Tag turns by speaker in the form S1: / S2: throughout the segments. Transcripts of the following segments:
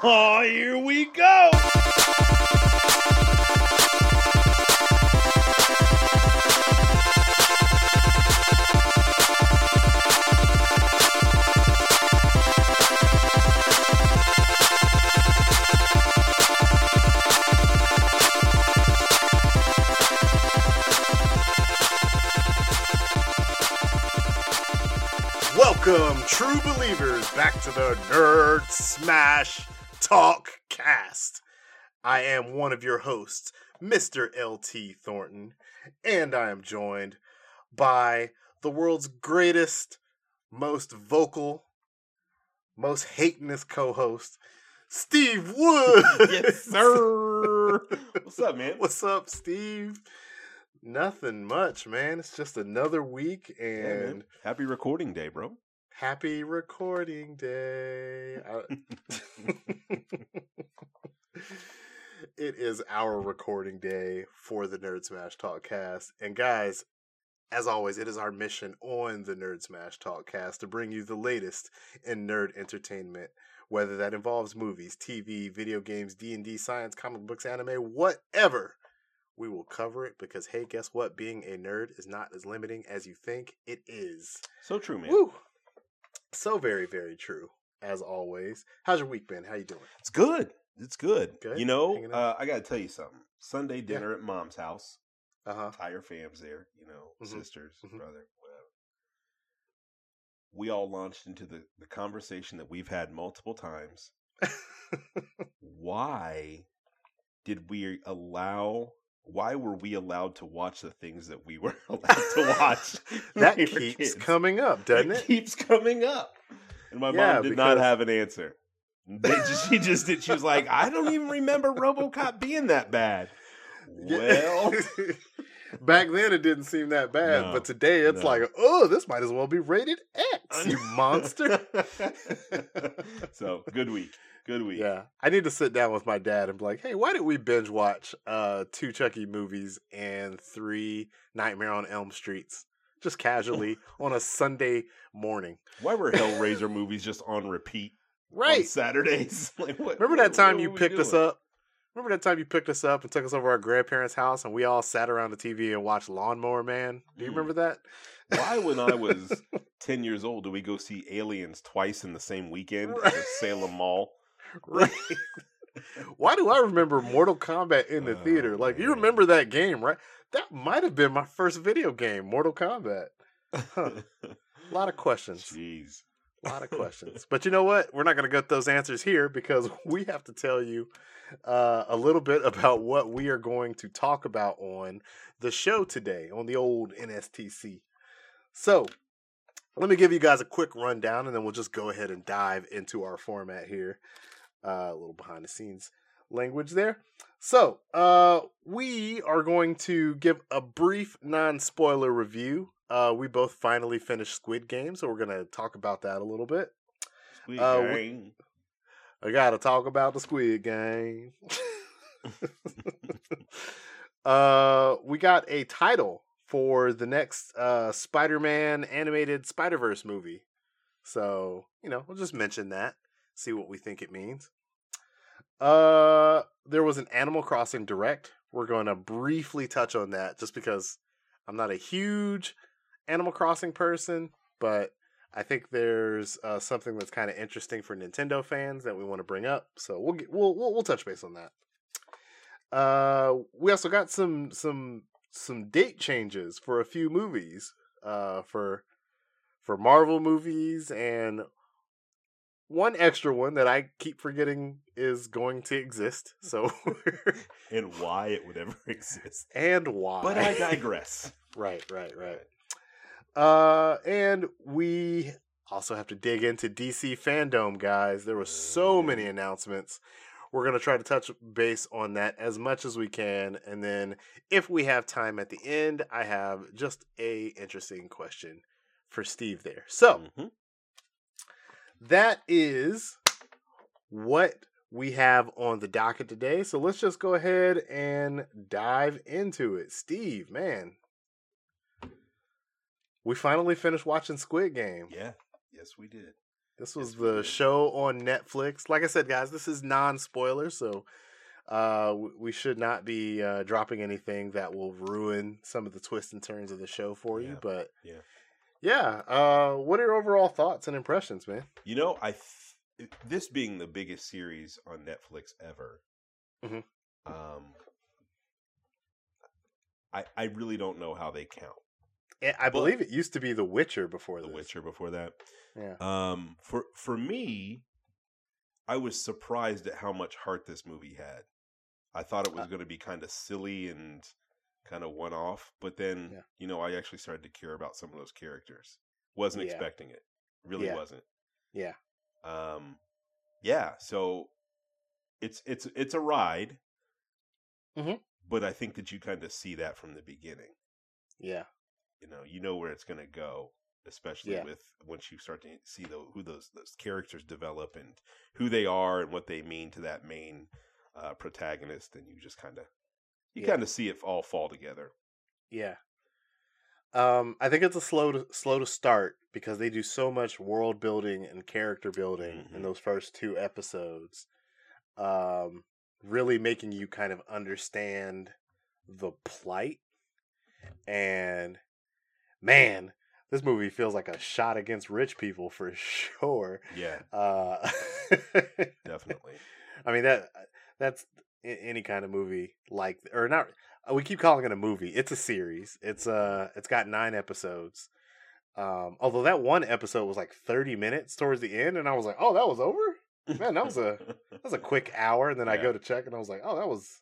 S1: Oh, here we go. Welcome, true believers, back to the Nerd Smash Talk Cast. I am one of your hosts, Mr. LT Thornton, and I am joined by the world's greatest, most vocal, most hatinous co host, Steve Wood.
S2: yes, sir. What's up, man?
S1: What's up, Steve? Nothing much, man. It's just another week and
S2: man. Happy recording day, bro.
S1: Happy recording day. It is our recording day for the Nerd Smash Talk cast. And guys, as always, it is our mission on the Nerd Smash Talk cast to bring you the latest in nerd entertainment, whether that involves movies, TV, video games, D&D, science, comic books, anime, whatever. We will cover it because hey, guess what? Being a nerd is not as limiting as you think it is.
S2: So true, man.
S1: Woo! So very, very true. As always. How's your week been? How you doing?
S2: It's good. It's good.
S1: Good?
S2: You know, uh, I got to tell you something. Sunday dinner at mom's house.
S1: Uh huh.
S2: Entire fam's there. You know,
S1: Mhm.
S2: sisters,
S1: Mhm.
S2: brother, whatever. We all launched into the, the conversation that we've had multiple times. Why did we allow? Why were we allowed to watch the things that we were allowed to watch?
S1: that
S2: we
S1: keeps
S2: kids?
S1: coming up, doesn't
S2: it
S1: it?
S2: keeps coming up. And my
S1: Yeah,
S2: mom did not have an answer. Just, she just did. She was like, I don't even remember RoboCop being that bad. Well,
S1: back then it didn't seem that bad,
S2: No,
S1: but today it's
S2: no.
S1: like, oh, this might as well be rated X, you monster.
S2: so good week. Good week.
S1: Yeah, I need to sit down with my dad and be like, "Hey, why did we binge watch uh two Chucky movies and three Nightmare on Elm Streets just casually on a Sunday morning?"
S2: Why were Hellraiser movies just on repeat on
S1: Right.
S2: Saturdays? like what?
S1: Remember that
S2: what-
S1: time
S2: what
S1: you picked us up? Remember that time you picked us up and took us over our grandparents' house and we all sat around the TV and watched Lawnmower Man? Do you
S2: Mm.
S1: remember that?
S2: Why, when I was ten years old, did we go see Aliens twice in the same weekend at
S1: Right.
S2: the Salem Mall?
S1: Right. Why do I remember Mortal Kombat in the
S2: Oh,
S1: theater? Like you remember that game, right? That might have been my first video game, Mortal Kombat. Huh. A lot of questions.
S2: Jeez.
S1: A lot of questions. But you know what? We're not going to get those answers here because we have to tell you uh, a little bit about what we are going to talk about on the show today on the old NSTC. So, let me give you guys a quick rundown and then we'll just go ahead and dive into our format here. Uh, a little behind the scenes language there. So, uh, we are going to give a brief non spoiler review. Uh, we both finally finished Squid Game, so we're going to talk about that a little bit.
S2: Squid
S1: Uh, we-
S2: Game.
S1: I got to talk about the Squid Game. uh, we got a title for the next uh, Spider Man animated Spider Verse movie. So, you know, we'll just mention that, see what we think it means. Uh, there was an Animal Crossing Direct. We're going to briefly touch on that just because I'm not a huge Animal Crossing person, but I think there's uh, something that's kind of interesting for Nintendo fans that we want to bring up. So we'll get, we'll, we'll we'll touch base on that. Uh, we also got some some some date changes for a few movies. Uh, for for Marvel movies and one extra one that I keep forgetting is going to exist. So
S2: and why it would ever exist.
S1: and why?
S2: But I digress.
S1: Right, right, right. Uh, and we also have to dig into DC Fandome, guys. There were so many announcements. We're gonna try to touch base on that as much as we can, and then if we have time at the end, I have just a interesting question for Steve there. So
S2: Mhm.
S1: that is what we have on the docket today. So let's just go ahead and dive into it. Steve, man, we finally finished watching Squid Game.
S2: Yeah. Yes, we did.
S1: This was
S2: Yes,
S1: the show on Netflix. Like I said, guys, this is non-spoiler, so uh, we should not be uh, dropping anything that will ruin some of the twists and turns of the show for you.
S2: Yeah,
S1: But
S2: yeah.
S1: yeah. Uh, what are your overall thoughts and impressions, man?
S2: You know, I th- this being the biggest series on Netflix ever.
S1: Mhm.
S2: Um, I I really don't know how they count
S1: I- I believe it used to be The Witcher before
S2: The
S1: this.
S2: Witcher before that.
S1: Yeah.
S2: Um, for for me, I was surprised at how much heart this movie had. I thought it was
S1: Uh
S2: going to be kind of silly and kind of one off, but then
S1: Yeah.
S2: you know I actually started to care about some of those characters. Wasn't
S1: Yeah.
S2: expecting it, really
S1: Yeah.
S2: wasn't.
S1: Yeah.
S2: Um, yeah. So it's it's it's a ride,
S1: Mhm.
S2: but I think that you kind of see that from the beginning.
S1: Yeah.
S2: You know, you know where it's going to go, especially
S1: Yeah.
S2: with once you start to see the, who those those characters develop and who they are and what they mean to that main uh, protagonist, and you just kind of you
S1: Yeah.
S2: kind of see it all fall together.
S1: Yeah. Um, I think it's a slow to slow to start because they do so much world building and character building in
S2: Mhm.
S1: those first two episodes. Um, really making you kind of understand the plight. And man, this movie feels like a shot against rich people for sure.
S2: Yeah,
S1: Uh,
S2: definitely.
S1: I mean that that's any kind of movie like or not uh, we keep calling it a movie. It's a series. It's uh it's got 9 episodes. Um although that one episode was like 30 minutes towards the end and I was like, "Oh, that was over?" Man, that was a That was a quick hour and then I go to check and I was like, "Oh, that was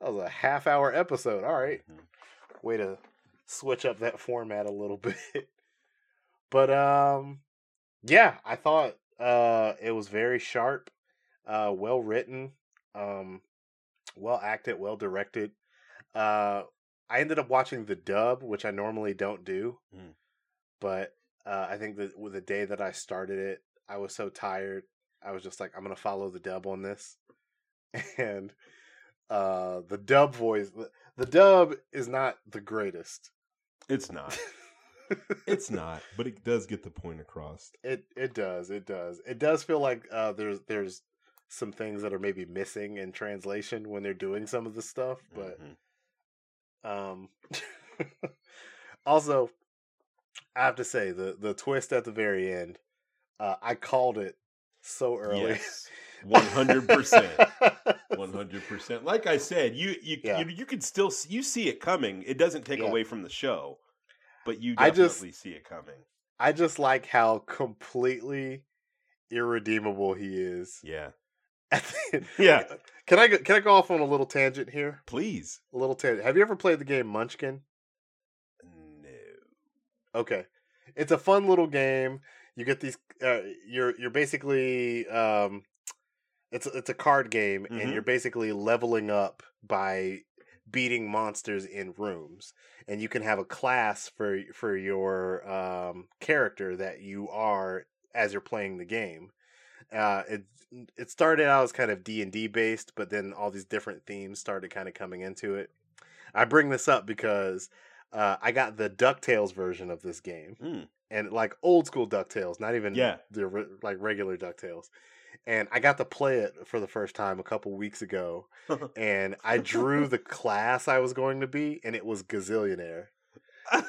S1: that was a half hour episode. All right."
S2: Mhm.
S1: Way to switch up that format a little bit. But um yeah, I thought uh it was very sharp, uh well written, um well acted, well directed. Uh I ended up watching the dub, which I normally don't do.
S2: Mm.
S1: But uh I think that with the day that I started it, I was so tired. I was just like I'm going to follow the dub on this. And uh the dub voice the, the dub is not the greatest.
S2: It's not. It's not, but it does get the point across.
S1: It it does. It does. It does feel like uh, there's there's some things that are maybe missing in translation when they're doing some of the stuff, but
S2: Mhm.
S1: um also I have to say the the twist at the very end, uh, I called it so early.
S2: yes, one hundred percent. One hundred percent. Like I said, you you,
S1: Yeah.
S2: you you can still see, you see it coming. It doesn't take
S1: Yeah.
S2: away from the show, but you
S1: I just-
S2: see it coming.
S1: I just like how completely irredeemable he is.
S2: Yeah,
S1: At the end.
S2: Yeah.
S1: Can I go, can I go off on a little tangent here?
S2: please.
S1: A little tangent. Have you ever played the game Munchkin?
S2: No.
S1: Okay. It's a fun little game. You get these uh, you're you're basically um it's it's a card game and
S2: Mhm.
S1: you're basically leveling up by beating monsters in rooms. And you can have a class for for your um character that you are as you're playing the game. Uh it it started out as kind of D&D based, but then all these different themes started kind of coming into it. I bring this up because uh, I got the Ducktales version of this game,
S2: Mm.
S1: and like old school Ducktales, not even
S2: Yeah.
S1: the re- like regular Ducktales. And I got to play it for the first time a couple weeks ago, and I drew the class I was going to be, and it was Gazillionaire.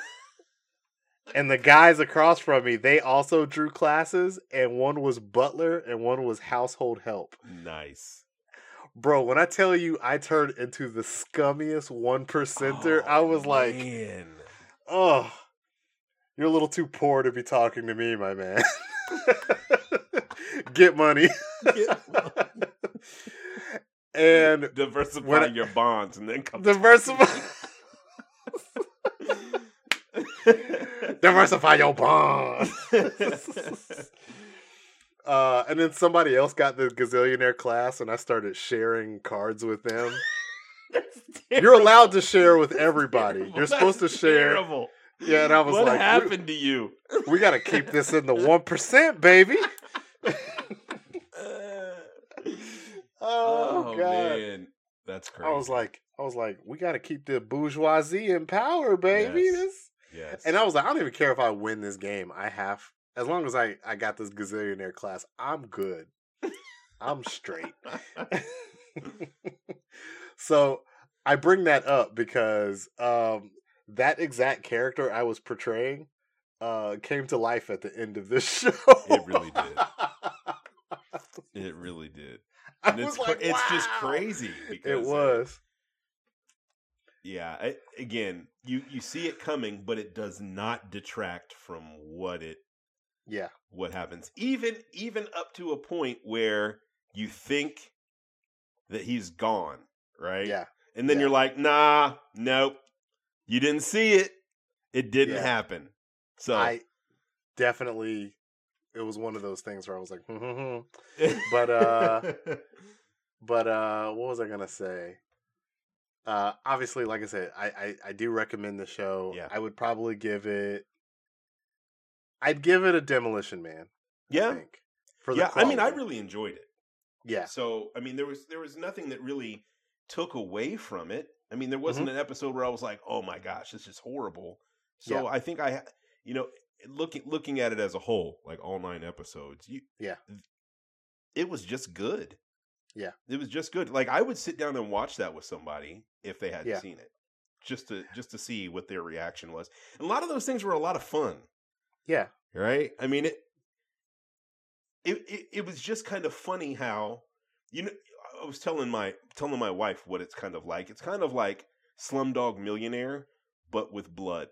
S1: and the guys across from me, they also drew classes, and one was butler and one was household help.
S2: nice.
S1: Bro, when I tell you I turned into the scummiest one percenter, I
S2: Oh,
S1: was like,
S2: man.
S1: Oh, you're a little too poor to be talking to me, my man. Get money.
S2: Get money.
S1: and
S2: diversify
S1: I-
S2: your bonds and then come
S1: diversify diversify your bonds. uh, and then somebody else got the gazillionaire class, and I started sharing cards with them. You're allowed to share with everybody. You're supposed to share.
S2: Terrible.
S1: Yeah, and I was
S2: what
S1: like, "What
S2: happened to you?
S1: we got to keep this in the one percent, baby. Oh, god!
S2: man, that's crazy.
S1: I was like, I was like, we got to keep the bourgeoisie in power, baby.
S2: Yes.
S1: This
S2: Yes.
S1: And I was like, I don't even care if I win this game. I have as long as I I got this gazillionaire class, I'm good. I'm straight. so I bring that up because um, that exact character I was portraying uh, came to life at the end of this show.
S2: It really did. it really did.
S1: I
S2: And it's
S1: was
S2: cra-
S1: like,
S2: it's just crazy
S1: It
S2: because uh,
S1: was.
S2: yeah, I, again, you you see it coming, but it does not detract from what it
S1: Yeah.
S2: what happens. Even even up to a point where you think that he's gone, right?
S1: Yeah.
S2: And then
S1: Yeah.
S2: you're like, nah, nope. You didn't see it. It didn't
S1: Yeah.
S2: happen. So
S1: I definitely it was one of those things where I was like, hmm, hmm, hmm. but, uh, but uh what was I gonna say? Uh obviously, like I said, I, I, I do recommend the show.
S2: Yeah.
S1: I would probably give it I'd give it a demolition man. I
S2: yeah.
S1: think, for the
S2: Yeah, I mean I really enjoyed it.
S1: Yeah.
S2: So I mean, there was there was nothing that really took away from it. I mean, there
S1: Mm-hmm.
S2: wasn't an episode where I was like, "Oh my gosh, this is horrible." So
S1: Yeah.
S2: I think I, you know, looking looking at it as a whole, like all nine episodes, you,
S1: Yeah.
S2: it was just good.
S1: Yeah.
S2: it was just good. Like I would sit down and watch that with somebody if they hadn't
S1: Yeah.
S2: seen it, just to just to see what their reaction was. And a lot of those things were a lot of fun
S1: Yeah.
S2: right? I mean, it, it it it was just kind of funny how you know I was telling my telling my wife what it's kind of like. It's kind of like Slumdog Millionaire, but with blood,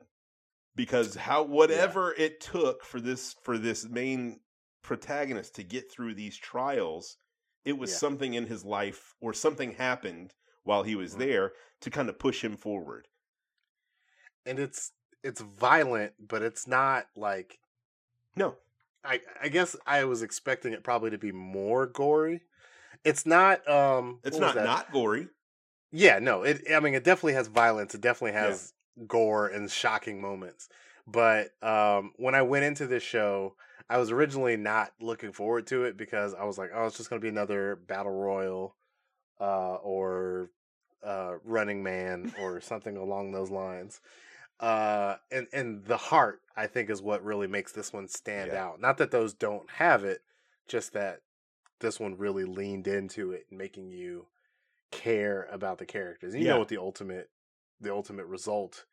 S2: because how whatever it took for this for this main protagonist to get through these trials, it was
S1: Yeah.
S2: something in his life or something happened while he was
S1: Mhm.
S2: there to kind of push him forward.
S1: And it's it's violent, but it's not like
S2: No,
S1: I I guess I was expecting it probably to be more gory. It's not um
S2: it's not not gory.
S1: Yeah, no. It I mean it definitely has violence. It definitely has gore and shocking moments. But um when I went into this show, I was originally not looking forward to it because I was like, oh, it's just going to be another battle royal uh or uh running man or something along those lines. Uh and and the heart I think is what really makes this one stand
S2: Yeah.
S1: out. Not that those don't have it, just that this one really leaned into it, making you care about the characters. And you
S2: Yeah.
S1: know what the ultimate the ultimate result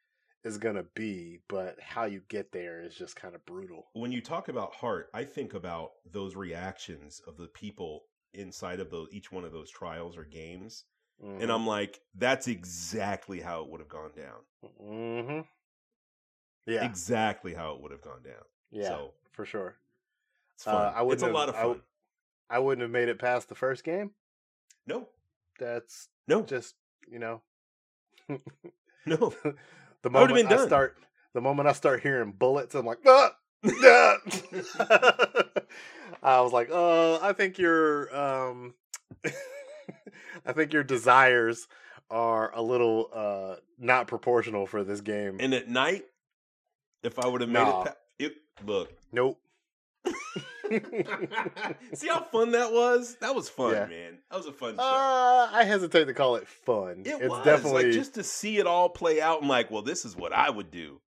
S1: is going to be, but how you get there is just kind of brutal.
S2: when you talk about heart, I think about those reactions of the people inside of those each one of those trials or games, and I'm like, that's exactly how it would have gone down.
S1: hmm Yeah,
S2: Exactly how it would have gone down.
S1: yeah,
S2: So
S1: for sure.
S2: it's fun.
S1: Uh, I
S2: it's
S1: wouldn't
S2: a
S1: have-
S2: lot of fun.
S1: w- I wouldn't have made it past the first game.
S2: no,
S1: That's
S2: no,
S1: just you know
S2: no.
S1: the
S2: I would've
S1: moment
S2: been
S1: I
S2: done.
S1: start the moment I start hearing bullets, I'm like, ah, ah. I was like, uh, I think your um, I think your desires are a little uh not proportional for this game.
S2: And at night, if I would have made
S1: Nah.
S2: it, pa- it look.
S1: nope.
S2: See how fun that was? That was fun,
S1: Yeah.
S2: man. That was a fun show.
S1: Uh, I hesitate to call it fun.
S2: it
S1: it's
S2: was
S1: definitely
S2: like just to see it all play out. and like, well, this is what I would do.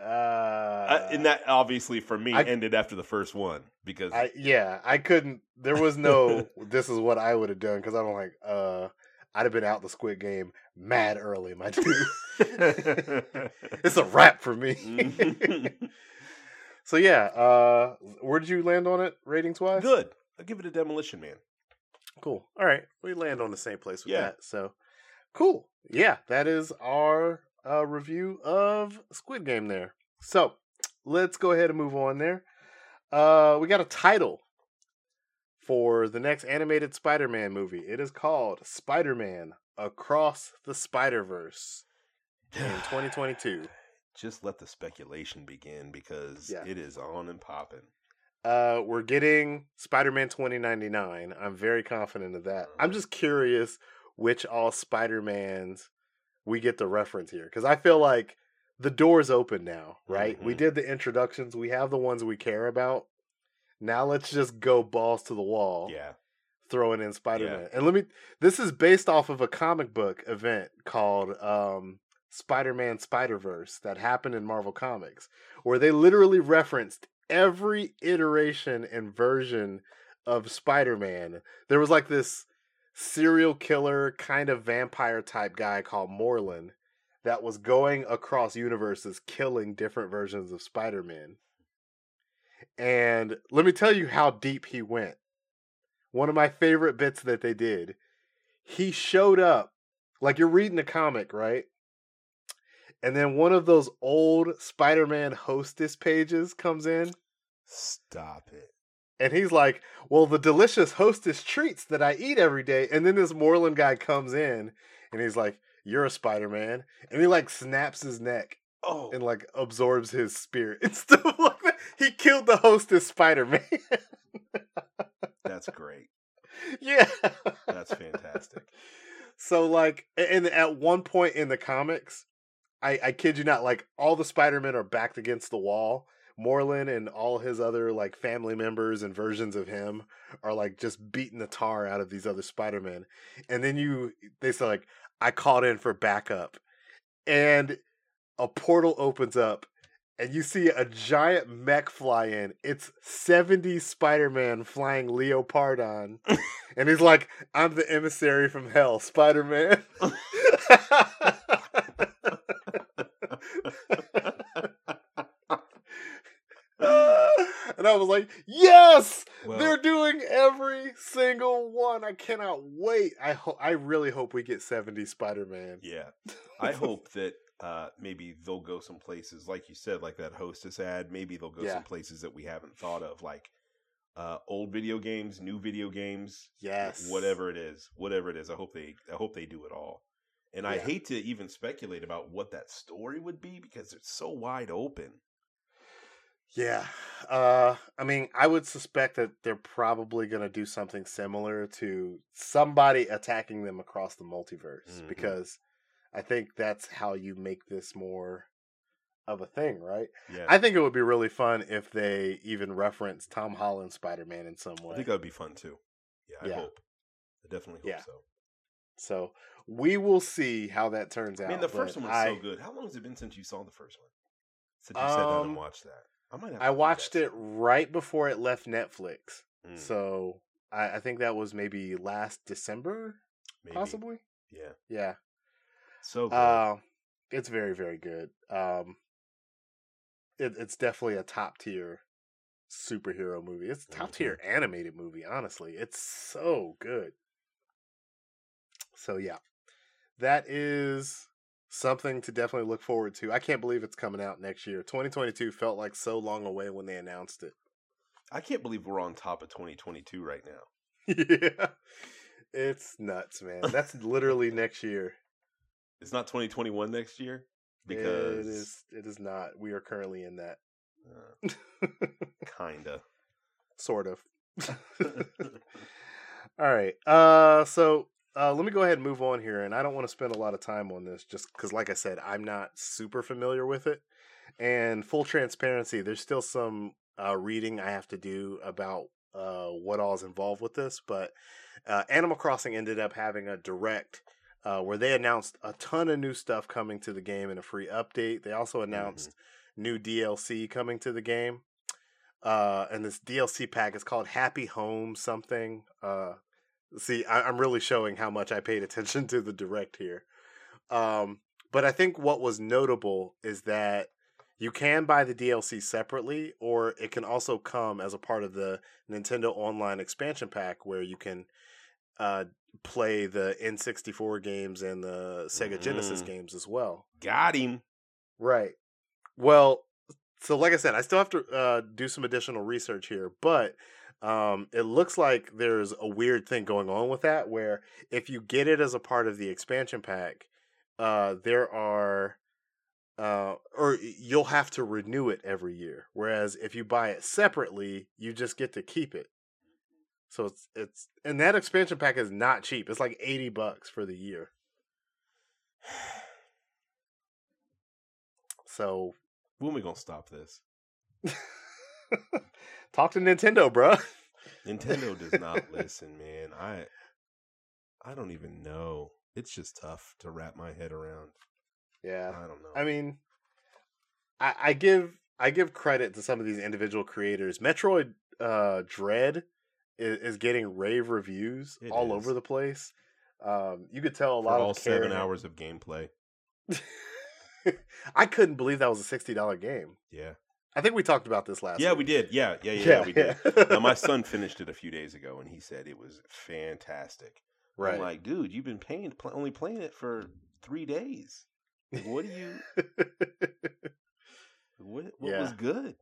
S1: uh,
S2: Uh, and that obviously for me
S1: I-
S2: ended after the first one because
S1: I yeah, I couldn't. There was no. this is what I would have done because I'm like, uh, I'd have been out the Squid Game mad early, my dude. it's a wrap for me. So yeah, uh, where did you land on it, ratings wise?
S2: good. I'll give it a demolition man.
S1: Cool. All right, we land on the same place with
S2: Yeah.
S1: that. So cool. Yeah, that is our uh, review of Squid Game. There. So let's go ahead and move on. There. Uh, we got a title for the next animated Spider-Man movie. It is called Spider-Man Across the Spider-Verse in 2022.
S2: Just let the speculation begin because
S1: Yeah.
S2: it is on and popping.
S1: Uh, we're getting Spider-Man 2099. I'm very confident of that. I'm just curious which all Spider-Mans we get the reference here because I feel like the door's open now, right? We
S2: Mhm.
S1: did the introductions. We have the ones we care about. Now let's just go balls to the wall,
S2: Yeah.
S1: throwing in Spider-Man. And let me. This is based off of a comic book event called um, Spider-Man Spider-Verse that happened in Marvel Comics, where they literally referenced every iteration and version of Spider-Man. There was like this serial killer kind of vampire type guy called Morlun that was going across universes killing different versions of Spider-Man. And let me tell you how deep he went. One of my favorite bits that they did, he showed up like you're reading a comic, right? And then one of those old Spider-Man hostess pages comes in.
S2: Stop it.
S1: And he's like, Well, the delicious hostess treats that I eat every day. And then this Morlun guy comes in and he's like, You're a Spider Man. And he like snaps his neck
S2: Oh,
S1: and like absorbs his spirit and stuff like that. He killed the hostess Spider Man.
S2: that's great.
S1: yeah.
S2: That's fantastic.
S1: So like and at one point in the comics, I, I kid you not, like all the Spider-Men are backed against the wall. Morlun and all his other like family members and versions of him are like just beating the tar out of these other Spider-Men. And then you they say like, I called in for backup. And a portal opens up and you see a giant mech fly in. It's 70 Spider-Man flying Leopardon. and he's like, I'm the emissary from hell, Spider-Man. and I was like, yes,
S2: Well-
S1: they're doing every single one. I cannot wait. I ho- I really hope we get 70 Spider-Man.
S2: Yeah. I hope that uh, maybe they'll go some places, like you said, like that hostess ad. Maybe they'll go
S1: Yeah.
S2: some places that we haven't thought of, like uh, old video games, new video games,
S1: Yes.
S2: whatever it is, whatever it is. I hope they, I hope they do it all. And I hate to even speculate about what that story would be because it's so wide open.
S1: Yeah. Uh I mean, I would suspect that they're probably going to do something similar to somebody attacking them across the multiverse
S2: Mhm.
S1: because I think that's how you make this more of a thing, right?
S2: Yeah,
S1: I think it would be really fun if they even reference Tom Holland Spider-Man in some way.
S2: I think that would be fun too. Yeah, I
S1: Yeah.
S2: hope. I definitely hope
S1: Yeah.
S2: so.
S1: So, we will see how that turns out.
S2: Man, the first one was
S1: I,
S2: so good. How long has it been since you saw the first one? Since you sat down
S1: Um,
S2: and watched that. I might have
S1: I watched it right before it left Netflix.
S2: Mm,
S1: So, I, I think that was maybe last December,
S2: maybe.
S1: possibly.
S2: Yeah.
S1: Yeah.
S2: So good.
S1: Uh, it's very, very good. Um, it, it's definitely a top tier superhero movie. It's top tier animated movie. Honestly, it's so good. So yeah, that is something to definitely look forward to. I can't believe it's coming out next year. 2022 felt like so long away when they announced it.
S2: I can't believe we're on top of 2022 right now.
S1: yeah, it's nuts, man. That's literally next year.
S2: It's not 2021 next year because
S1: it is. It is not. We are currently in that.
S2: uh, kinda.
S1: sort of. All right. Uh, so uh, let me go ahead and move on here, and I don't want to spend a lot of time on this, just because, like I said, I'm not super familiar with it. And full transparency, there's still some uh, reading I have to do about uh, what all is involved with this. But uh, Animal Crossing ended up having a direct uh, where they announced a ton of new stuff coming to the game in a free update. They also announced new DLC coming to the game. Uh, and this DLC pack is called Happy Home something. See, I, I'm really showing how much I paid attention to the direct here. Um, but I think what was notable is that you can buy the DLC separately, or it can also come as a part of the Nintendo Online expansion pack where you can uh, play the N64 games and the Sega Genesis
S2: Mm.
S1: games as well.
S2: Got him.
S1: Right. Well, so like I said, I still have to uh, do some additional research here, but um, it looks like there's a weird thing going on with that where if you get it as a part of the expansion pack, uh, there are. Uh, or you'll have to renew it every year. Whereas if you buy it separately, you just get to keep it. So it's it's and that expansion pack is not cheap. It's like eighty bucks for the year. So
S2: When we gonna stop this?
S1: Talk to Nintendo, bro.
S2: Nintendo does not listen, man. I I don't even know. It's just tough to wrap my head around.
S1: Yeah.
S2: I don't know.
S1: I mean, I, I give I give credit to some of these individual creators. Metroid uh, Dread is, is getting rave reviews
S2: It
S1: all
S2: is.
S1: over the place. Um, you could tell a
S2: For
S1: lot
S2: all
S1: of
S2: seven hours of gameplay.
S1: I couldn't believe that was a sixty dollar game.
S2: Yeah.
S1: I think we talked about this last.
S2: Yeah,
S1: week.
S2: we did. Yeah, yeah, yeah, yeah, we did. now my son finished it a few days ago, and he said it was fantastic.
S1: right.
S2: I'm like, dude, you've been paying pl- only playing it for three days. Like, What do you? What what
S1: Yeah.
S2: was good?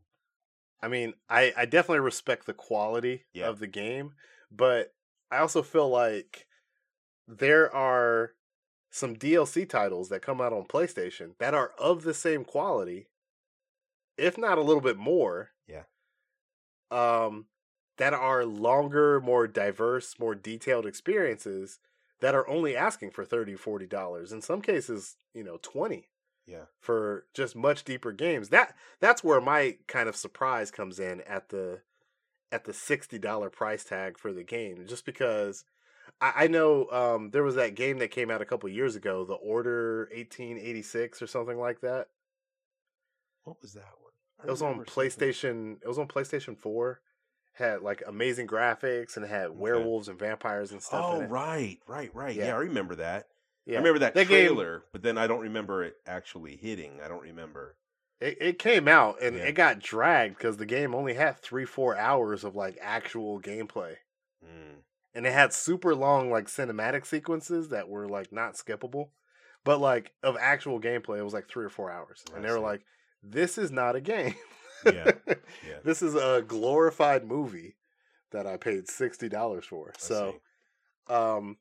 S1: I mean, I, I definitely respect the quality
S2: Yeah.
S1: of the game, but I also feel like there are some DLC titles that come out on PlayStation that are of the same quality, if not a little bit more.
S2: Yeah.
S1: Um, that are longer, more diverse, more detailed experiences that are only asking for 30 40 dollars in some cases you know 20
S2: Yeah.
S1: for just much deeper games. That that's where my kind of surprise comes in at the at the sixty dollar price tag for the game, just because I, I know um, there was that game that came out a couple years ago, the Order eighteen eighty six or something like that.
S2: What was that one? I
S1: It was on PlayStation. It was on PlayStation Four. Had like amazing graphics and had werewolves and vampires and stuff.
S2: Oh
S1: in it.
S2: right, right, right. Yeah.
S1: Yeah.
S2: I remember that.
S1: Yeah.
S2: I remember that,
S1: That game-
S2: trailer, but then I don't remember it actually hitting. I don't remember.
S1: It, it came out and
S2: Yeah.
S1: it got dragged because the game only had three four hours of like actual gameplay.
S2: Mm.
S1: and it had super long like cinematic sequences that were like not skippable but like of actual gameplay it was like three or four hours
S2: I
S1: and they were
S2: see.
S1: like this is not a game
S2: Yeah, Yeah.
S1: this is a glorified movie that i paid $60 for
S2: I
S1: so
S2: see.
S1: um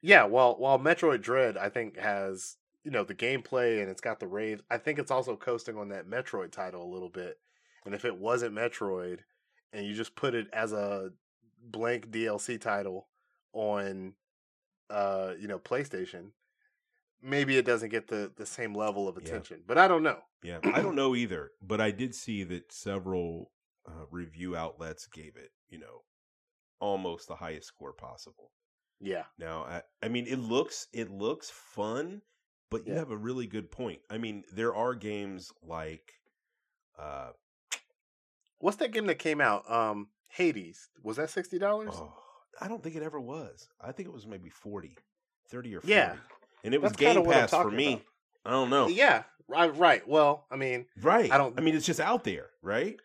S1: yeah while while metroid dread i think has you know the gameplay and it's got the rave i think it's also coasting on that metroid title a little bit and if it wasn't metroid and you just put it as a blank dlc title on uh you know playstation maybe it doesn't get the the same level of
S2: Yeah.
S1: attention but i don't know
S2: Yeah, I don't know either, but I did see that several uh, review outlets gave it, you know, almost the highest score possible.
S1: yeah
S2: Now, I, I mean, it looks it looks fun, but you
S1: Yeah.
S2: have a really good point. I mean, there are games like, uh,
S1: what's that game that came out um hades was that $60
S2: oh, I don't think it ever was. I think it was maybe 40, 30 or 40.
S1: Yeah.
S2: And it was
S1: That's
S2: Game Pass for me.
S1: about.
S2: I don't know.
S1: yeah right well i mean
S2: Right.
S1: I don't-
S2: I mean, it's just out there, right?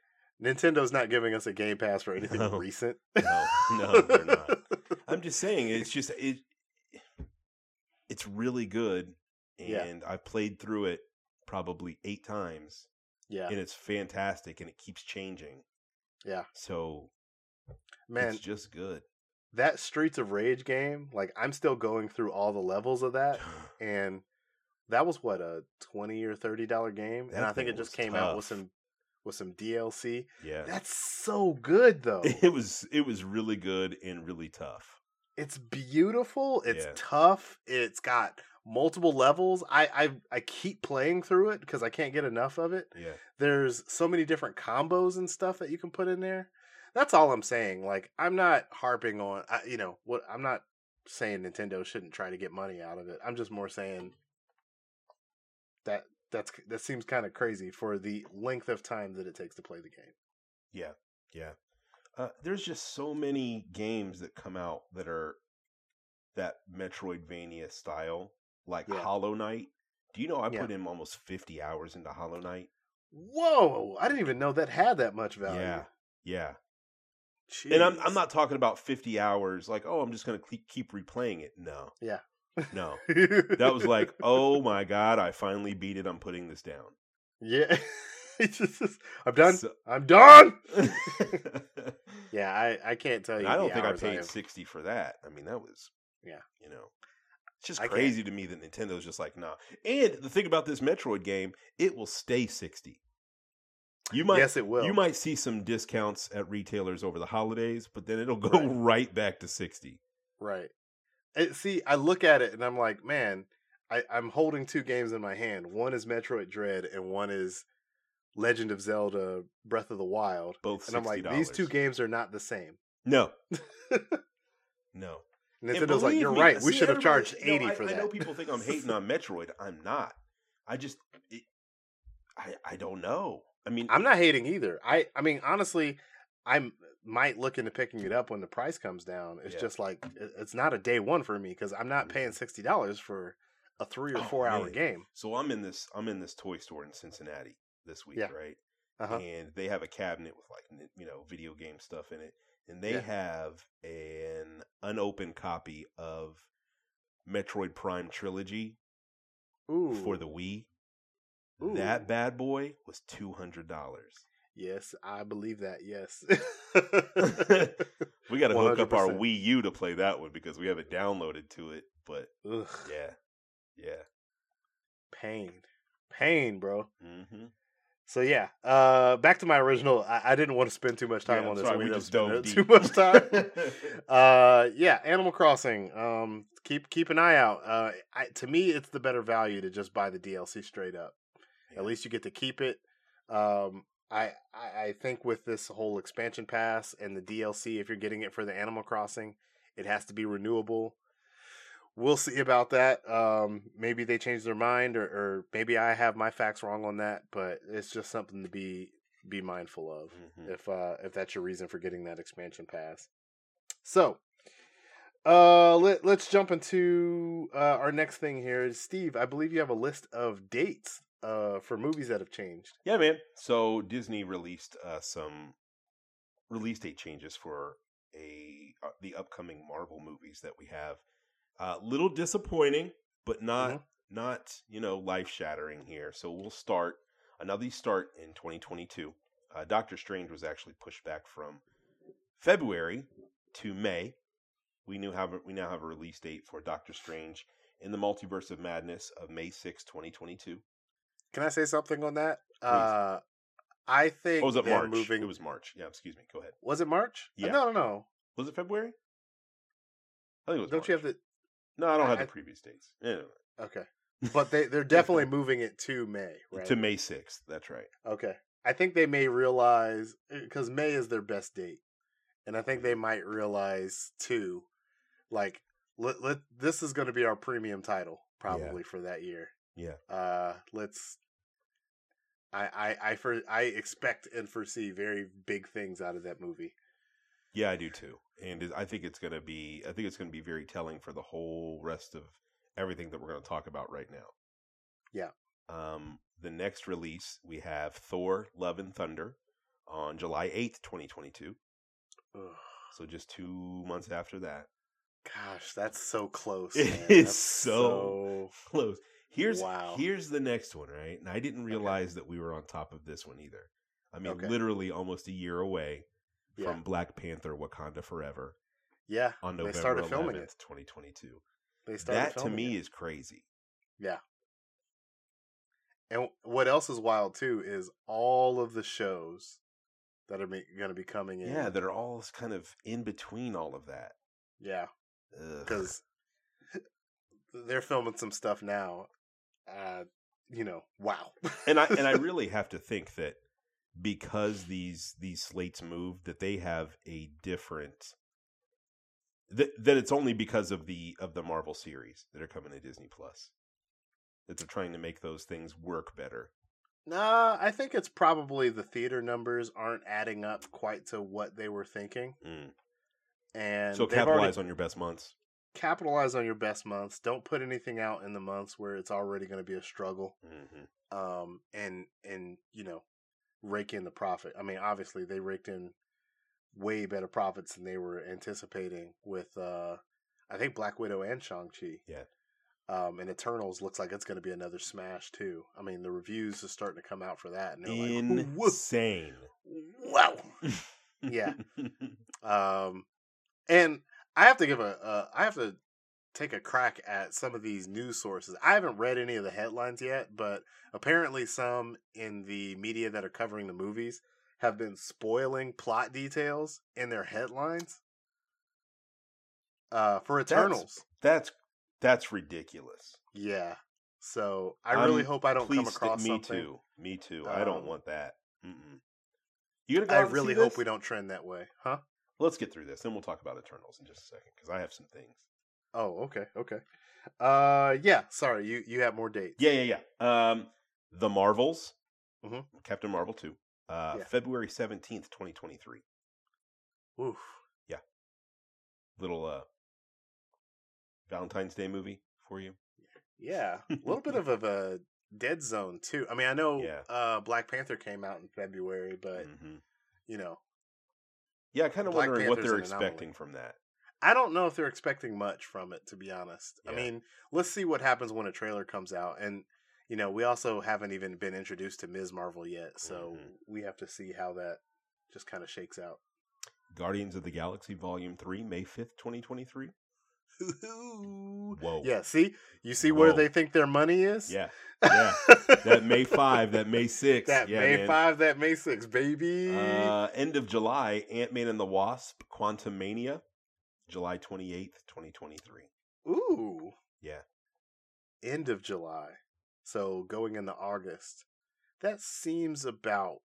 S1: Nintendo's not giving us a Game Pass for anything
S2: No.
S1: recent.
S2: No, no, they're not. I'm just saying it's just it it's really good
S1: Yeah.
S2: and I played through it probably 8 times
S1: yeah,
S2: and it's fantastic and it keeps changing.
S1: yeah,
S2: So
S1: man,
S2: it's just good.
S1: That Streets of Rage game, like I'm still going through all the levels of that, and that was what a twenty or thirty dollar game, and I think it just came out with some with some DLC.
S2: yeah.
S1: That's so good though.
S2: It was it was really good and really tough.
S1: it's beautiful. It's
S2: Yeah.
S1: tough. It's got multiple levels. I I I keep playing through it because I can't get enough of it.
S2: Yeah.
S1: there's so many different combos and stuff that you can put in there. That's all I'm saying. Like I'm not harping on I, you know what I'm not saying Nintendo shouldn't try to get money out of it. I'm just more saying that that's that seems kind of crazy for the length of time that it takes to play the game.
S2: Yeah, yeah. Uh, there's just so many games that come out that are that Metroidvania style, like
S1: Yeah.
S2: Hollow Knight. Do you know I
S1: Yeah.
S2: put in almost 50 hours into Hollow Knight?
S1: Whoa! I didn't even know that had that much value.
S2: Yeah, yeah. And I'm I'm not talking about 50 hours like, oh, I'm just going to keep replaying it. No.
S1: Yeah.
S2: No. That was like, oh my god, I finally beat it. I'm putting this down.
S1: yeah. Just- I'm done.
S2: So-
S1: I'm done. Yeah, I I can't tell you.
S2: I don't think I paid
S1: have-
S2: 60 for that. I mean, that was
S1: Yeah.
S2: you know. It's just
S1: I can't-
S2: crazy to me that Nintendo's just like, nah. And the thing about this Metroid game, it will stay 60. You might
S1: yes, it will.
S2: you might see some discounts at retailers over the holidays, but then it'll go
S1: Right.
S2: right back to 60.
S1: Right. And see, I look at it and I'm like, man, I, I'm holding two games in my hand. One is Metroid Dread and one is Legend of Zelda Breath of the Wild.
S2: Both
S1: And I'm like, these two games are not the same.
S2: No. no.
S1: Nintendo's like, you're
S2: me,
S1: right. We should have charged
S2: no,
S1: 80
S2: I,
S1: for
S2: I
S1: that.
S2: know people think I'm hating on Metroid. I'm not. I just, it, I, I don't know. I mean,
S1: I'm not hating either. I, I mean, honestly, I might look into picking it up when the price comes down. It's
S2: Yeah.
S1: just like it's not a day one for me because I'm not paying sixty dollars for a three or
S2: Oh,
S1: four hour
S2: man.
S1: game.
S2: so I'm in this, I'm in this toy store in Cincinnati this week,
S1: Yeah.
S2: right?
S1: Uh-huh.
S2: And they have a cabinet with like, you know, video game stuff in it, and they
S1: Yeah.
S2: have an unopened copy of Metroid Prime trilogy
S1: Ooh,
S2: for the Wii.
S1: Ooh.
S2: That bad boy was two hundred dollars.
S1: yes, I believe that. Yes,
S2: We got to hook up our Wii U to play that one because we have it downloaded to it. But
S1: Ugh,
S2: yeah, yeah.
S1: pain, pain, bro.
S2: Mm-hmm.
S1: So yeah, uh, back to my original. I, I didn't want to spend too much time
S2: Yeah,
S1: on this.
S2: sorry, we just dove
S1: too much time. uh, yeah, Animal Crossing. Um, keep keep an eye out. Uh, I, to me, it's the better value to just buy the DLC straight up. At least you get to keep it. Um, I, I I think with this whole expansion pass and the DLC, if you're getting it for the Animal Crossing, it has to be renewable. We'll see about that. Um, maybe they change their mind, or, or maybe I have my facts wrong on that. But it's just something to be be mindful of
S2: Mhm.
S1: if uh, if that's your reason for getting that expansion pass. So, uh, let let's jump into uh, our next thing here. Steve, I believe you have a list of dates uh, for movies that have changed.
S2: Yeah, man. So Disney released uh, some release date changes for a uh, the upcoming Marvel movies that we have. A little disappointing, but not
S1: Mhm.
S2: not you know life shattering here. So we'll start. Another now start in 2022. Uh, Doctor Strange was actually pushed back from February to May. We knew have we now have a release date for Doctor Strange in the Multiverse of Madness of May 6, 2022.
S1: Can I say something on that? Uh, I think
S2: Oh, was it March?
S1: moving.
S2: It was March. Yeah, excuse me. Go ahead.
S1: Was it March? Uh,
S2: Yeah.
S1: No, no, no.
S2: Was it February? I think it was.
S1: Don't you have
S2: March.
S1: the?
S2: No, I don't
S1: I-
S2: have the previous dates. Anyway,
S1: Okay, but they they're definitely moving it to May, right?
S2: to May sixth. That's right.
S1: Okay. I think they may realize because May is their best date, and I think they
S2: Mm-hmm.
S1: might realize too, like let, let this is going to be our premium title probably for that year.
S2: Yeah.
S1: Uh, let's. I I I for I expect and foresee very big things out of that movie.
S2: Yeah, I do too, and I think it's going to be. I think it's to be very telling for the whole rest of everything that we're going to talk about right now.
S1: Yeah.
S2: Um, the next release we have Thor: Love and Thunder on July eighth, twenty twenty two. So just two months after that.
S1: gosh, that's so close.
S2: It
S1: man.
S2: is
S1: That's
S2: so Close. Here's
S1: Wow.
S2: here's the next one, right? And I didn't realize that we were on top of this one either. I mean,
S1: Okay.
S2: literally almost a year away
S1: yeah
S2: from Black Panther: Wakanda Forever
S1: yeah.
S2: on
S1: they
S2: November
S1: started filming
S2: 11th,
S1: it.
S2: 2022.
S1: They started
S2: That to me
S1: it.
S2: is crazy.
S1: Yeah. And what else is wild too is all of the shows that are going to be coming in.
S2: Yeah, that are all kind of in between all of that.
S1: yeah, because they're filming some stuff now. Uh, you know, wow.
S2: and I and I really have to think that because these these slates move, that they have a different that that it's only because of the of the Marvel series that are coming to Disney Plus that they're trying to make those things work better.
S1: nah, I think it's probably the theater numbers aren't adding up quite to what they were thinking,
S2: Mm.
S1: and
S2: So
S1: they've already
S2: capitalize on your best months.
S1: Capitalize on your best months. Don't put anything out in the months where it's already going to be a struggle.
S2: hmm
S1: um, and and you know, rake in the profit. I mean, obviously they raked in way better profits than they were anticipating with uh, I think Black Widow and Shang Chi.
S2: Yeah.
S1: Um, and Eternals looks like it's going to be another smash too. I mean, the reviews are starting to come out for that, and they're like,
S2: Insane.
S1: wow. Yeah. Um, and I have to give a, uh, I have to take a crack at some of these news sources. I haven't read any of the headlines yet, but apparently some in the media that are covering the movies have been spoiling plot details in their headlines. Uh, for Eternals,
S2: That's that's ridiculous.
S1: yeah. So I really
S2: I'm
S1: hope I don't come across
S2: me
S1: something.
S2: too. Me too. I don't
S1: Um,
S2: want that. Mm-mm. You gonna go
S1: I really hope
S2: this?
S1: we don't trend that way, huh?
S2: Let's get through this, then we'll talk about Eternals in just a second because I have some things.
S1: Oh, okay, okay. Uh, yeah. Sorry, you you have more dates.
S2: Yeah, yeah, yeah. Um, The Marvels,
S1: Mhm.
S2: Captain Marvel two, uh,
S1: Yeah.
S2: February seventeenth, twenty twenty three.
S1: Oof. Yeah.
S2: Little uh, Valentine's Day movie for you.
S1: Yeah, a little bit of, of a dead zone too. I mean, I know
S2: Yeah.
S1: uh, Black Panther came out in February, but
S2: Mhm.
S1: you know,
S2: Yeah, I kind of
S1: Black
S2: wondering what they're
S1: an anomaly.
S2: expecting from that.
S1: I don't know if they're expecting much from it. To be honest, I
S2: Yeah.
S1: mean, let's see what happens when a trailer comes out, and you know, we also haven't even been introduced to Ms. Marvel yet, so
S2: Mhm.
S1: we have to see how that just kind of shakes out.
S2: Guardians of the Galaxy Volume three, May fifth, twenty twenty three. Whoa.
S1: Yeah, see, you see where
S2: Whoa.
S1: they think their money is.
S2: Yeah. Yeah. that May five, that May six.
S1: that
S2: yeah,
S1: May
S2: man.
S1: five, that May six, baby.
S2: Uh, end of July, Ant Man and the Wasp, Quantumania, July 28th, 2023.
S1: Ooh,
S2: Yeah.
S1: end of July, so going into August. That seems about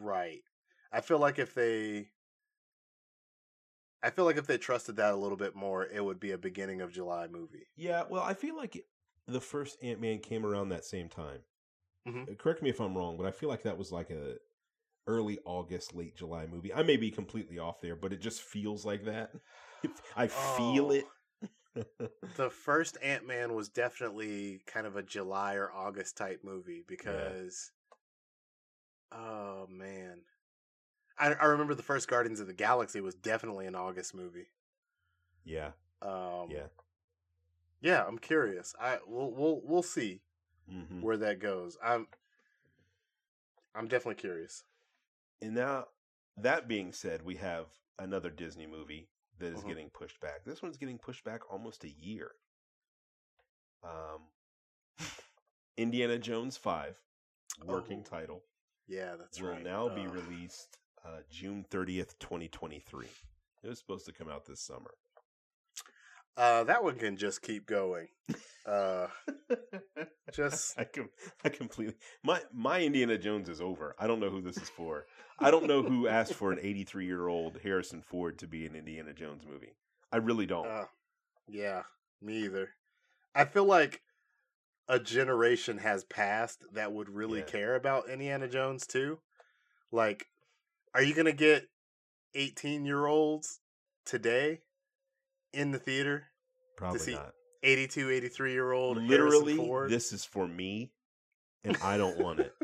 S1: right. I feel like if they, I feel like if they trusted that a little bit more, it would be a beginning of July movie.
S2: Yeah, well, I feel like the first Ant Man came around that same time.
S1: Mhm.
S2: Uh, Correct me if I'm wrong, but I feel like that was like a early August, late July movie. I may be completely off there, but it just feels like that. I feel
S1: Oh.
S2: it.
S1: The first Ant Man was definitely kind of a July or August type movie because, oh man, I, I remember the first Guardians of the Galaxy was definitely an August movie.
S2: yeah,
S1: Um,
S2: yeah.
S1: yeah. I'm curious. I we'll we'll we'll see
S2: hmm
S1: where that goes. I'm I'm definitely curious.
S2: And now, that being said, we have another Disney movie that is
S1: Mhm.
S2: getting pushed back. This one's getting pushed back almost a year. Um, Indiana Jones 5, working
S1: Oh,
S2: title,
S1: Yeah, that's
S2: will
S1: right.
S2: Will now be
S1: Uh,
S2: released uh, June 30th, 2023. It was supposed to come out this summer.
S1: Uh, that one can just keep going. Uh, just
S2: I com- I completely my my Indiana Jones is over. I don't know who this is for. I don't know who asked for an 83 year old Harrison Ford to be an Indiana Jones movie. I really don't.
S1: Uh, yeah, me either. I feel like a generation has passed that would really
S2: Yeah.
S1: care about Indiana Jones too. Like, are you gonna get eighteen year olds today in the theater?
S2: Probably
S1: see-
S2: not.
S1: 82, 83 year old
S2: Literally, this is for me, and I don't want it.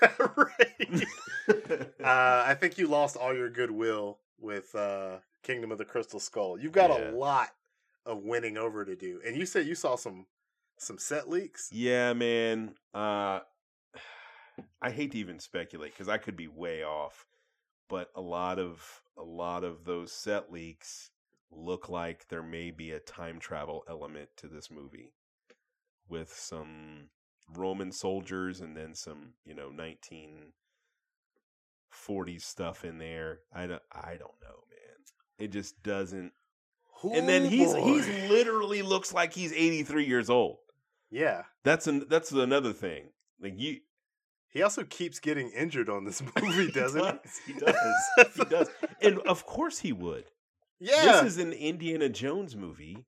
S1: right. uh, I think you lost all your goodwill with uh, Kingdom of the Crystal Skull. You've got
S2: Yeah.
S1: a lot of winning over to do, and you said you saw some some set leaks.
S2: yeah, man. Uh, I hate to even speculate because I could be way off, but a lot of a lot of those set leaks look like there may be a time travel element to this movie with some Roman soldiers and then some, you know, 1940s stuff in there. I don't, I don't know, man. It just doesn't. And then he's
S1: boy.
S2: he's literally looks like he's 83 years old.
S1: yeah.
S2: That's an that's another thing. Like you
S1: He also keeps getting injured on this movie, doesn't
S2: he?
S1: he?
S2: Does. He does. And of course he would.
S1: Yeah.
S2: This is an Indiana Jones movie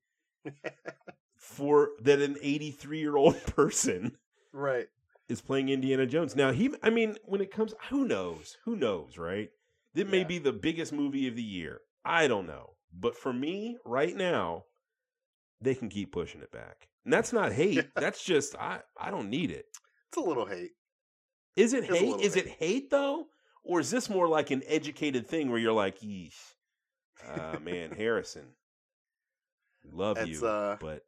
S2: for that an 83 year old person
S1: right.
S2: is playing Indiana Jones. Now he I mean when it comes who knows? Who knows, right? It may
S1: Yeah.
S2: be the biggest movie of the year. I don't know. But for me right now they can keep pushing it back. And that's not hate. That's just I I don't need it.
S1: It's a little hate.
S2: Is it hate? Is it hate though? Or is this more like an educated thing where you're like, yeesh, uh, man, Harrison, love
S1: It's,
S2: you,
S1: uh,
S2: but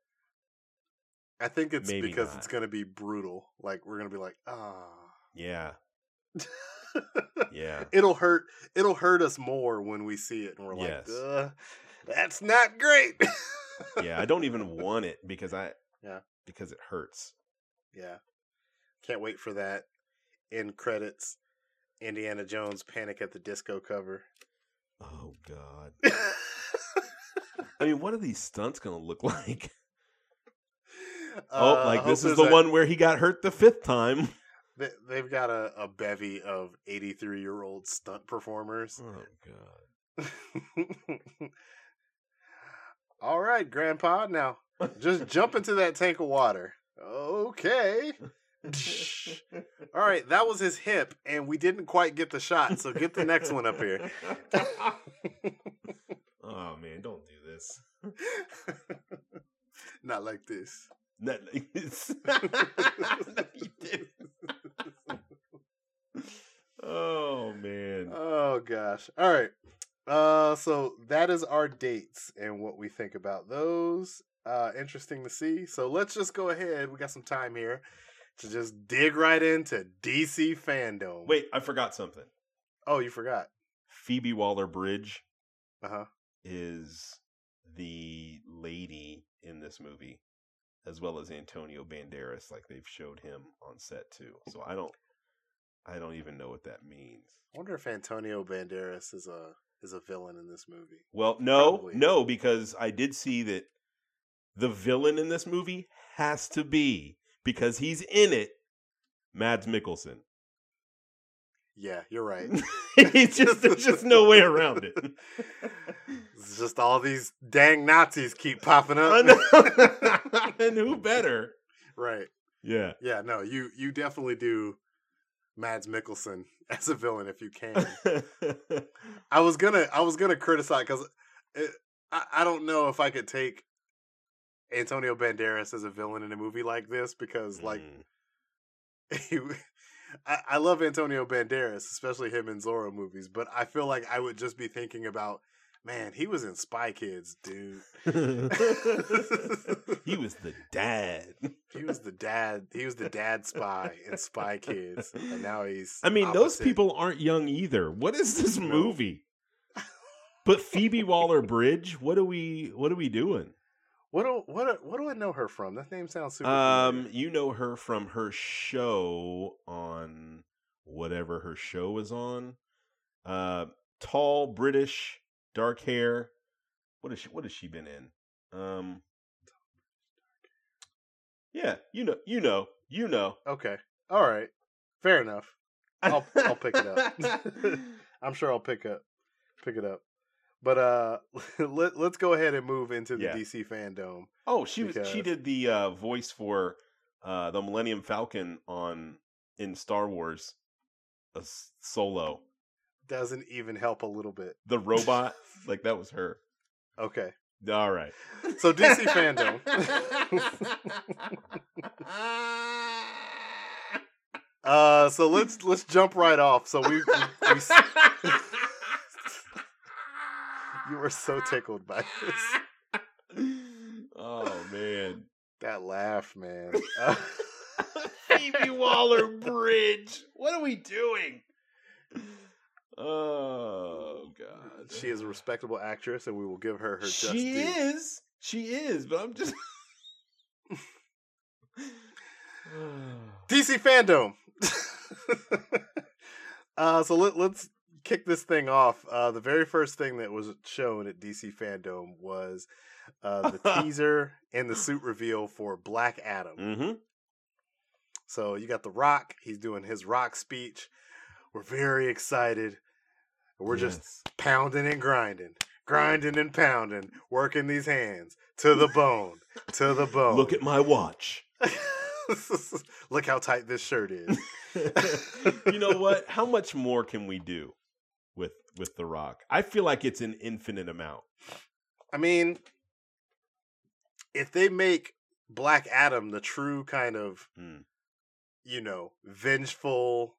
S1: I think it's because
S2: not.
S1: it's going to be brutal. Like we're going to be like, ah.
S2: yeah, yeah,
S1: it'll hurt it'll hurt us more when we see it and we're like
S2: Yes.
S1: uh, that's not great
S2: yeah. I don't even want it because I,
S1: Yeah.
S2: because it hurts.
S1: yeah can't wait for that end credits indiana jones panic at the disco cover
S2: Oh God. I mean, what are these stunts gonna look like? oh,
S1: Uh,
S2: like this is the
S1: a-
S2: one where he got hurt the fifth time.
S1: they, they've got a, a bevy of 83 year old stunt performers
S2: Oh God.
S1: All right, Grandpa. Now just jump into that tank of water. Okay. All right, that was his hip, and we didn't quite get the shot. So get the next one up here.
S2: oh man, don't do this.
S1: Not like this.
S2: Not like this. No, you didn't. oh man.
S1: Oh gosh. All right. Uh so that is our dates and what we think about those. Uh interesting to see. So let's just go ahead. We got some time here to just dig right into DC Fandome.
S2: Wait, I forgot something.
S1: Oh, you forgot.
S2: Phoebe Waller Bridge
S1: Uh-huh.
S2: is the lady in this movie, as well as Antonio Banderas. Like they've showed him on set too. So I don't, I don't even know what that means.
S1: I wonder if Antonio Banderas is a is a villain in this movie.
S2: Well, no,
S1: Probably.
S2: no, because I did see that the villain in this movie has to be because he's in it. Mads Mikkelsen.
S1: Yeah, you're right.
S2: it's just there's just no way around it.
S1: It's just all these dang Nazis keep popping up.
S2: and who better?
S1: right.
S2: Yeah.
S1: Yeah, no, you you definitely do Mads Mikkelsen as a villain if you can. I was gonna I was gonna criticize because I, I don't know if I could take Antonio Banderas as a villain in a movie like this because like
S2: Mm.
S1: he, I, I love Antonio Banderas, especially him in Zorro movies, but I feel like I would just be thinking about man, he was in Spy Kids, dude.
S2: he was the dad.
S1: He was the dad. He was the dad spy in Spy Kids, and now he's.
S2: I mean, those people aren't young either. What is this movie? But Phoebe Waller Bridge, what are we what are we doing?
S1: What do what do- what do I know her from? That name sounds super.
S2: Um,
S1: familiar.
S2: you know her from her show on whatever her show was on. Uh tall, British, dark hair. What is she what has she been in? Um Yeah, you know, you know, you know.
S1: Okay, all right, fair enough. I'll I'll pick it up. I'm sure I'll pick up pick it up. But uh, let let's go ahead and move into the
S2: Yeah.
S1: DC Fandome.
S2: Oh, she was she did the uh voice for uh the Millennium Falcon on in Star Wars a Solo.
S1: Doesn't even help a little bit.
S2: The robot, like that was her.
S1: Okay,
S2: All right.
S1: so DC Fandome. Uh, so let's let's jump right off. So we, we, we you were so tickled by this.
S2: oh man.
S1: That laugh, man. Uh,
S2: Phoebe Waller Bridge. What are we doing? Oh god.
S1: she is a respectable actress, and we will give her her just
S2: She
S1: due.
S2: is. She is, but I'm just
S1: DC Fandome. uh, so let, let's kick this thing off. Uh, the very first thing that was shown at DC Fandome was uh, the teaser and the suit reveal for Black Adam.
S2: mm-hmm.
S1: So you got The Rock. He's doing his Rock speech. We're very excited. We're just pounding and grinding, grinding and pounding, working these hands to the bone, to the bone.
S2: Look at my watch.
S1: Look how tight this shirt is.
S2: you know what? How much more can we do with The Rock? I feel like it's an infinite amount.
S1: I mean, if they make Black Adam the true kind of,
S2: Mm.
S1: you know, vengeful,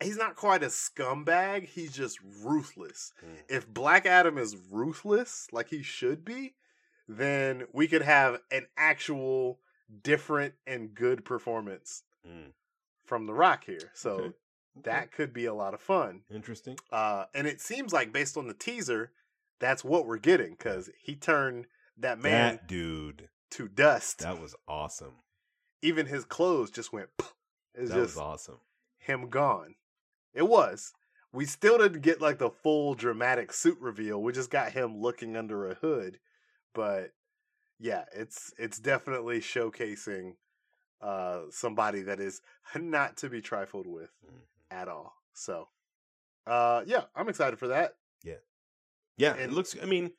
S1: he's not quite a scumbag. He's just ruthless.
S2: Mm.
S1: If Black Adam is ruthless, like he should be, then we could have an actual different and good performance
S2: Mm.
S1: from The Rock here. So
S2: Okay.
S1: That could be a lot of fun.
S2: interesting.
S1: Uh, and it seems like based on the teaser, that's what we're getting because he turned that man
S2: that dude,
S1: to dust.
S2: that was awesome.
S1: Even his clothes just went. It's
S2: That
S1: just
S2: was awesome.
S1: him gone. It was. We still didn't get like the full dramatic suit reveal. We just got him looking under a hood. But yeah, it's it's definitely showcasing uh somebody that is not to be trifled with
S2: Mhm.
S1: At all. So uh yeah, I'm excited for that.
S2: Yeah, Yeah,
S1: it
S2: looks. I mean,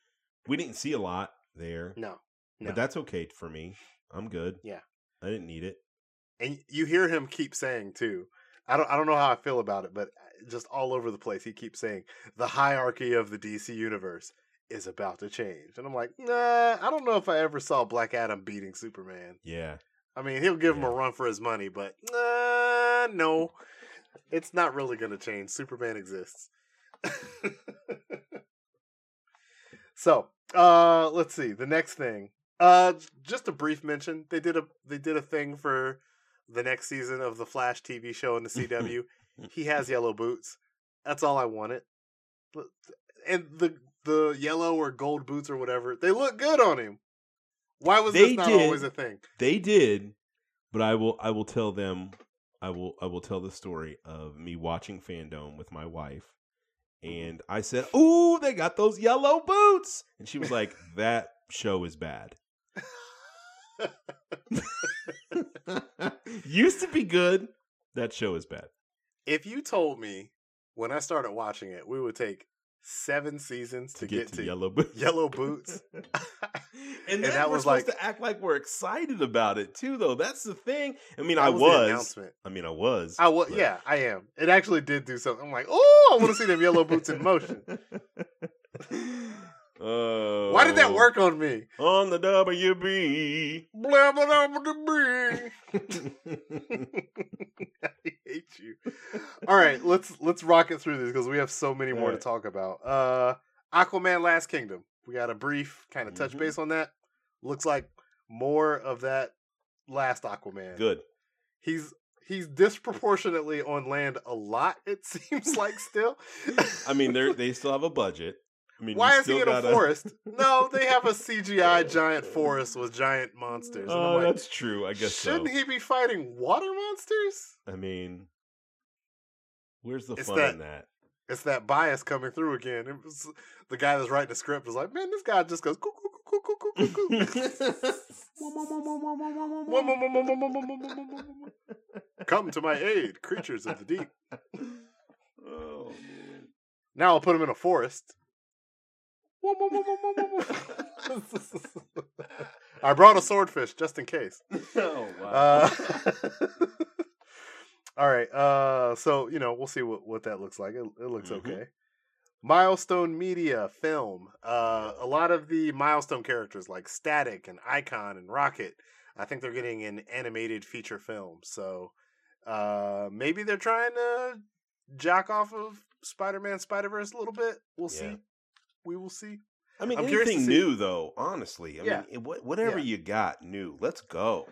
S2: we didn't see a lot there.
S1: No, no.
S2: But that's okay for me. I'm good.
S1: Yeah.
S2: I didn't need it.
S1: and you hear him keep saying too. I don't I don't know how I feel about it, but uh, just all over the place he keeps saying the hierarchy of the DC universe is about to change. And I'm like, nah, I don't know if I ever saw Black Adam beating Superman.
S2: Yeah.
S1: I mean, he'll give him a run for his money, but nah, no. It's not really going to change. Superman exists. so, uh let's see. The next thing. Uh just a brief mention. They did a they did a thing for the next season of the Flash TV show in the CW. he has yellow boots. That's all I wanted. But- And the the yellow or gold boots or whatever, they look good on him. Why was
S2: They
S1: this not
S2: did.
S1: always a thing?
S2: They did, but I will I will tell them I will I will tell the story of me watching Fandome with my wife mm-hmm. and I said, "Ooh, they got those yellow boots." And she was like, "That show is bad." Used to be good. That show is bad.
S1: if you told me when I started watching it, we would take seven seasons to,
S2: To get, to,
S1: yellow,
S2: boots.
S1: yellow boots,
S2: and,
S1: And
S2: then
S1: that
S2: we're
S1: was
S2: supposed
S1: like-
S2: to act like we're excited about it too, though. That's the thing. I mean,
S1: that
S2: I
S1: was,
S2: was.
S1: announcement.
S2: I mean, I was.
S1: I was,
S2: but-
S1: yeah, I am. It actually did do something. I'm like, oh, I want to see them yellow boots in motion.
S2: Oh.
S1: Why did that work on me?
S2: on the WB?
S1: Blah, blah, blah, blah, blah. I hate you. All right, let's let's rock it through this because we have so many more to talk about. Uh Aquaman Last Kingdom. We got a brief kind of touch
S2: Mhm.
S1: base on that. Looks like more of that last Aquaman.
S2: Good.
S1: He's he's disproportionately on land a lot, it seems like still.
S2: I mean, they they still have a budget. I mean,
S1: Why is he in a forest? No, they have a CGI giant forest with giant monsters.
S2: Oh,
S1: like,
S2: that's true. I guess
S1: shouldn't
S2: so.
S1: he be fighting water monsters?
S2: I mean, where's the
S1: It's
S2: fun
S1: that-
S2: in that?
S1: It's that bias coming through again. It was the guy that's writing the script was like, man, this guy just goes coo coo. Come to my aid, creatures of the deep.
S2: oh man.
S1: Now I'll put him in a forest. I brought a swordfish just in case.
S2: Oh wow.
S1: Uh, all right. Uh, so you know, we'll see what, what that looks like. It, it looks
S2: Mhm.
S1: okay. Milestone Media film. Uh, a lot of the milestone characters like Static and Icon and Rocket. I think they're getting an animated feature film. So uh, maybe they're trying to jock off of Spider-Man Spider Verse a little bit. We'll see. We will see.
S2: I mean,
S1: I'm
S2: anything new though. Honestly, I
S1: Yeah.
S2: mean, whatever
S1: Yeah.
S2: you got new, let's go.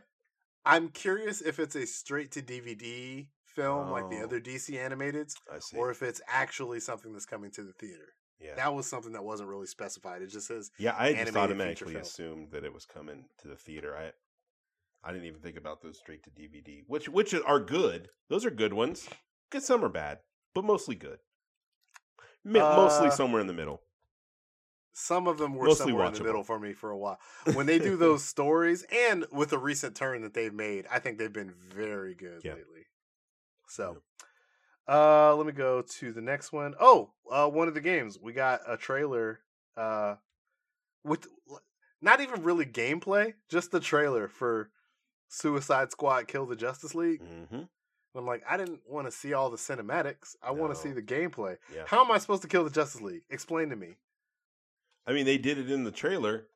S1: I'm curious if it's a straight to DVD film like the
S2: Oh.
S1: other DC animateds,
S2: see.
S1: or if it's actually something that's coming to the theater.
S2: yeah,
S1: That was something that wasn't really specified. It just says
S2: yeah. I just automatically assumed that it was coming to the theater. I, I didn't even think about those straight to DVD, which which are good. Those are good ones. Good, some are bad, but mostly good. Mostly
S1: Uh,
S2: somewhere in the middle.
S1: Some of them were
S2: Mostly
S1: somewhere in the middle for me for a while. When they do those stories, and with the recent turn that they've made, I think they've been very good
S2: Yeah.
S1: lately. So, uh, let me go to the next one. Oh, uh, one of the games we got a trailer, uh, with not even really gameplay, just the trailer for Suicide Squad: Kill the Justice League.
S2: hmm
S1: I'm like, I didn't want to see all the cinematics. I want to see the gameplay.
S2: Yeah.
S1: How am I supposed to kill the Justice League? Explain to me.
S2: I mean, they did it in the trailer,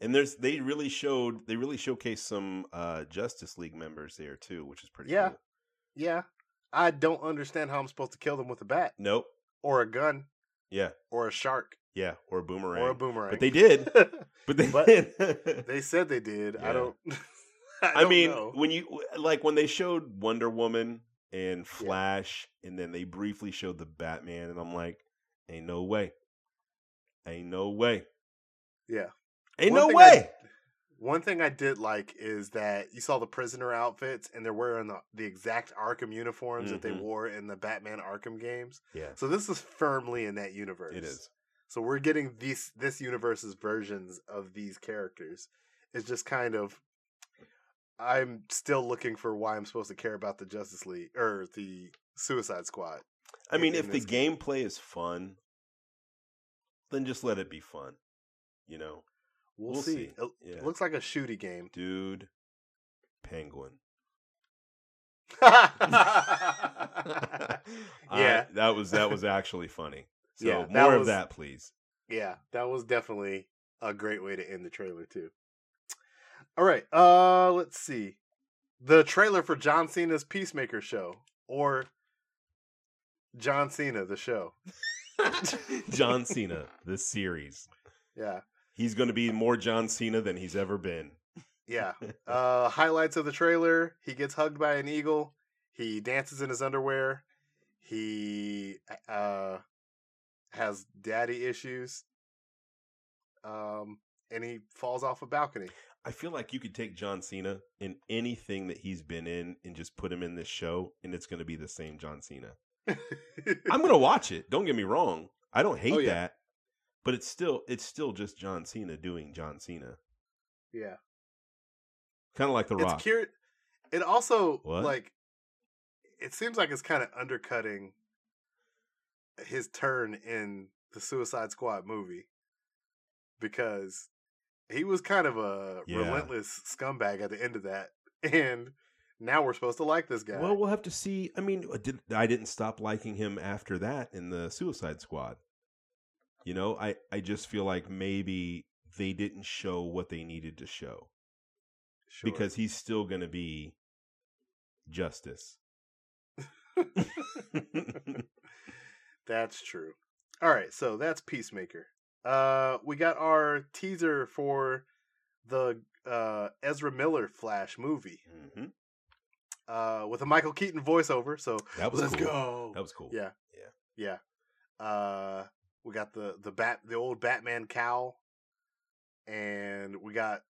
S2: and there's they really showed they really showcased some uh Justice League members there too, which is pretty
S1: Yeah.
S2: cool.
S1: Yeah, I don't understand how I'm supposed to kill them with a bat
S2: Nope.
S1: or a gun
S2: Yeah.
S1: or a shark
S2: Yeah. Or a boomerang.
S1: or a boomerang.
S2: But they did. But they
S1: But
S2: did.
S1: they said they did. I don't. I,
S2: I
S1: don't
S2: mean,
S1: know.
S2: when you like when they showed Wonder Woman and Flash, and then they briefly showed the Batman, and I'm like, ain't no way, ain't no way,
S1: yeah.
S2: ain't
S1: One
S2: no way.
S1: One thing I did like is that you saw the prisoner outfits and they're wearing the, the exact Arkham uniforms that they
S2: Mhm.
S1: wore in the Batman Arkham games.
S2: yeah,
S1: So this is firmly in that universe.
S2: it is.
S1: So we're getting these this universe's versions of these characters. It's just kind of I'm still looking for why I'm supposed to care about the Justice League or the Suicide Squad.
S2: I mean,
S1: in
S2: if the
S1: game.
S2: gameplay is fun, then just let it be fun. You know,
S1: We'll,
S2: We'll
S1: see.
S2: see.
S1: It
S2: Yeah.
S1: looks like a shooty game.
S2: dude. Penguin.
S1: yeah,
S2: I- that was that was actually funny. So
S1: Yeah,
S2: more of that, please.
S1: yeah, that was definitely a great way to end the trailer too. All right, uh, let's see. The trailer for John Cena's Peacemaker show, or John Cena the show.
S2: John Cena, this series.
S1: Yeah,
S2: He's going to be more John Cena than he's ever been.
S1: yeah. Uh, highlights of the trailer: he gets hugged by an eagle. He dances in his underwear. He uh has daddy issues. Um, and he falls off a balcony.
S2: I feel like you could take John Cena in anything that he's been in and just put him in this show, and it's going to be the same John Cena. I'm going to watch it. Don't get me wrong. I don't hate
S1: Oh, yeah.
S2: that, but it's still it's still just John Cena doing John Cena,
S1: yeah.
S2: kind of like The Rock.
S1: It's cur- It also
S2: What?
S1: like it seems like it's kind of undercutting his turn in the Suicide Squad movie because he was kind of a
S2: Yeah.
S1: relentless scumbag at the end of that, and now we're supposed to like this guy.
S2: Well, we'll have to see. I mean, did, I didn't stop liking him after that in the Suicide Squad. You know, I I just feel like maybe they didn't show what they needed to show
S1: Sure.
S2: because he's still going to be justice.
S1: That's true. All right, so that's Peacemaker. Uh we got our teaser for the uh Ezra Miller Flash movie.
S2: hmm
S1: Uh with a Michael Keaton voiceover, so
S2: That was
S1: let's
S2: cool.
S1: go.
S2: That was cool.
S1: Yeah.
S2: Yeah.
S1: Yeah. Uh we got the the bat the old Batman cowl and we got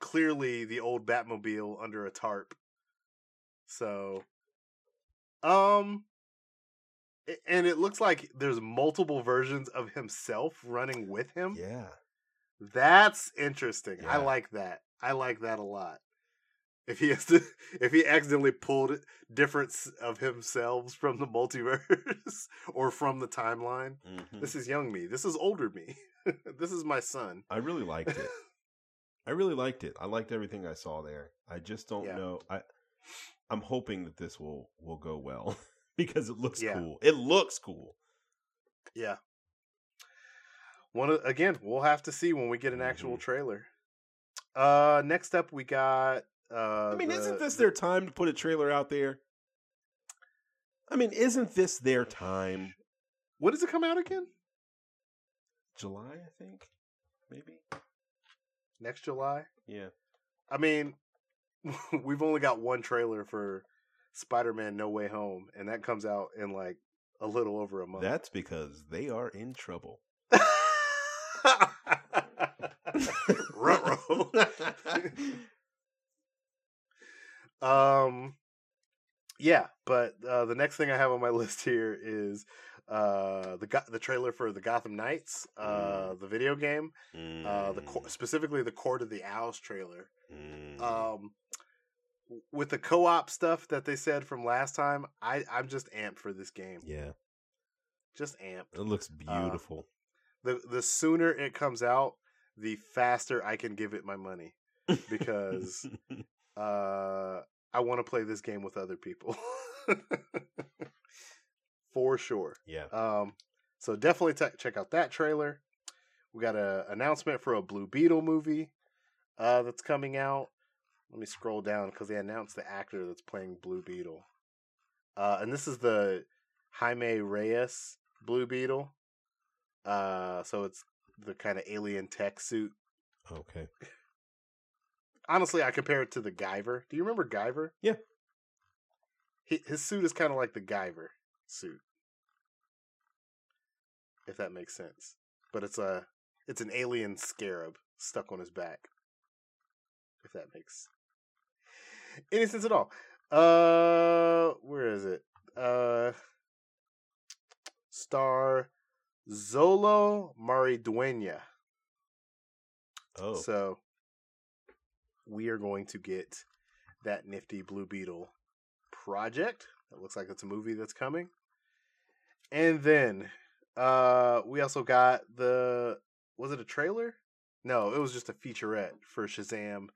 S1: clearly the old Batmobile under a tarp. So um and it looks like there's multiple versions of himself running with him.
S2: Yeah.
S1: That's interesting. I like that. I like that a lot. If he has to, if he accidentally pulled different s- of himself from the multiverse or from the timeline,
S2: Mhm.
S1: this is young me. This is older me. this is my son.
S2: I really liked it. I really liked it. I liked everything I saw there. I just don't
S1: Yeah.
S2: know. I I'm hoping that this will will go well because it looks
S1: Yeah.
S2: cool. It looks cool.
S1: Yeah. One again, we'll have to see when we get an actual
S2: Mhm.
S1: trailer. Uh, next up we got. Uh,
S2: I mean,
S1: the-
S2: isn't this
S1: the-
S2: their time to put a trailer out there? I mean, isn't this their time?
S1: What does it come out again?
S2: July, I think. Maybe.
S1: Next July.
S2: Yeah.
S1: I mean, we've only got one trailer for Spider-Man: No Way Home, and that comes out in like a little over a month.
S2: That's because they are in trouble.
S1: Um, yeah, but uh, the next thing I have on my list here is uh the Go- the trailer for the Gotham Knights, uh, the video game, uh, the co- specifically the Court of the Owls trailer.
S2: Mm.
S1: um with the co-op stuff that they said from last time i i'm just amped for this game
S2: yeah,
S1: just amped
S2: it looks
S1: Uh,
S2: beautiful.
S1: the the sooner it comes out the faster i can give it my money because uh i want to play this game with other people. For sure.
S2: Yeah.
S1: um so definitely te- check out that trailer. We got a announcement for a blue beetle movie uh that's coming out. Let me scroll down because they announced the actor that's playing blue beetle. Uh and this is the jaime reyes blue beetle. Uh so it's the kind of alien tech suit.
S2: Okay.
S1: Honestly i compare it to the guyver. Do you remember guyver?
S2: Yeah.
S1: he, his suit is kind of like the guyver suit. If that makes sense. But it's a it's an alien scarab stuck on his back. If that makes any sense at all. Uh where is it? Uh star Xolo Maridueña
S2: Oh,
S1: so we are going to get that nifty Blue Beetle project. It looks like it's a movie that's coming. And then uh we also got the was it a trailer? No, it was just a featurette for Shazam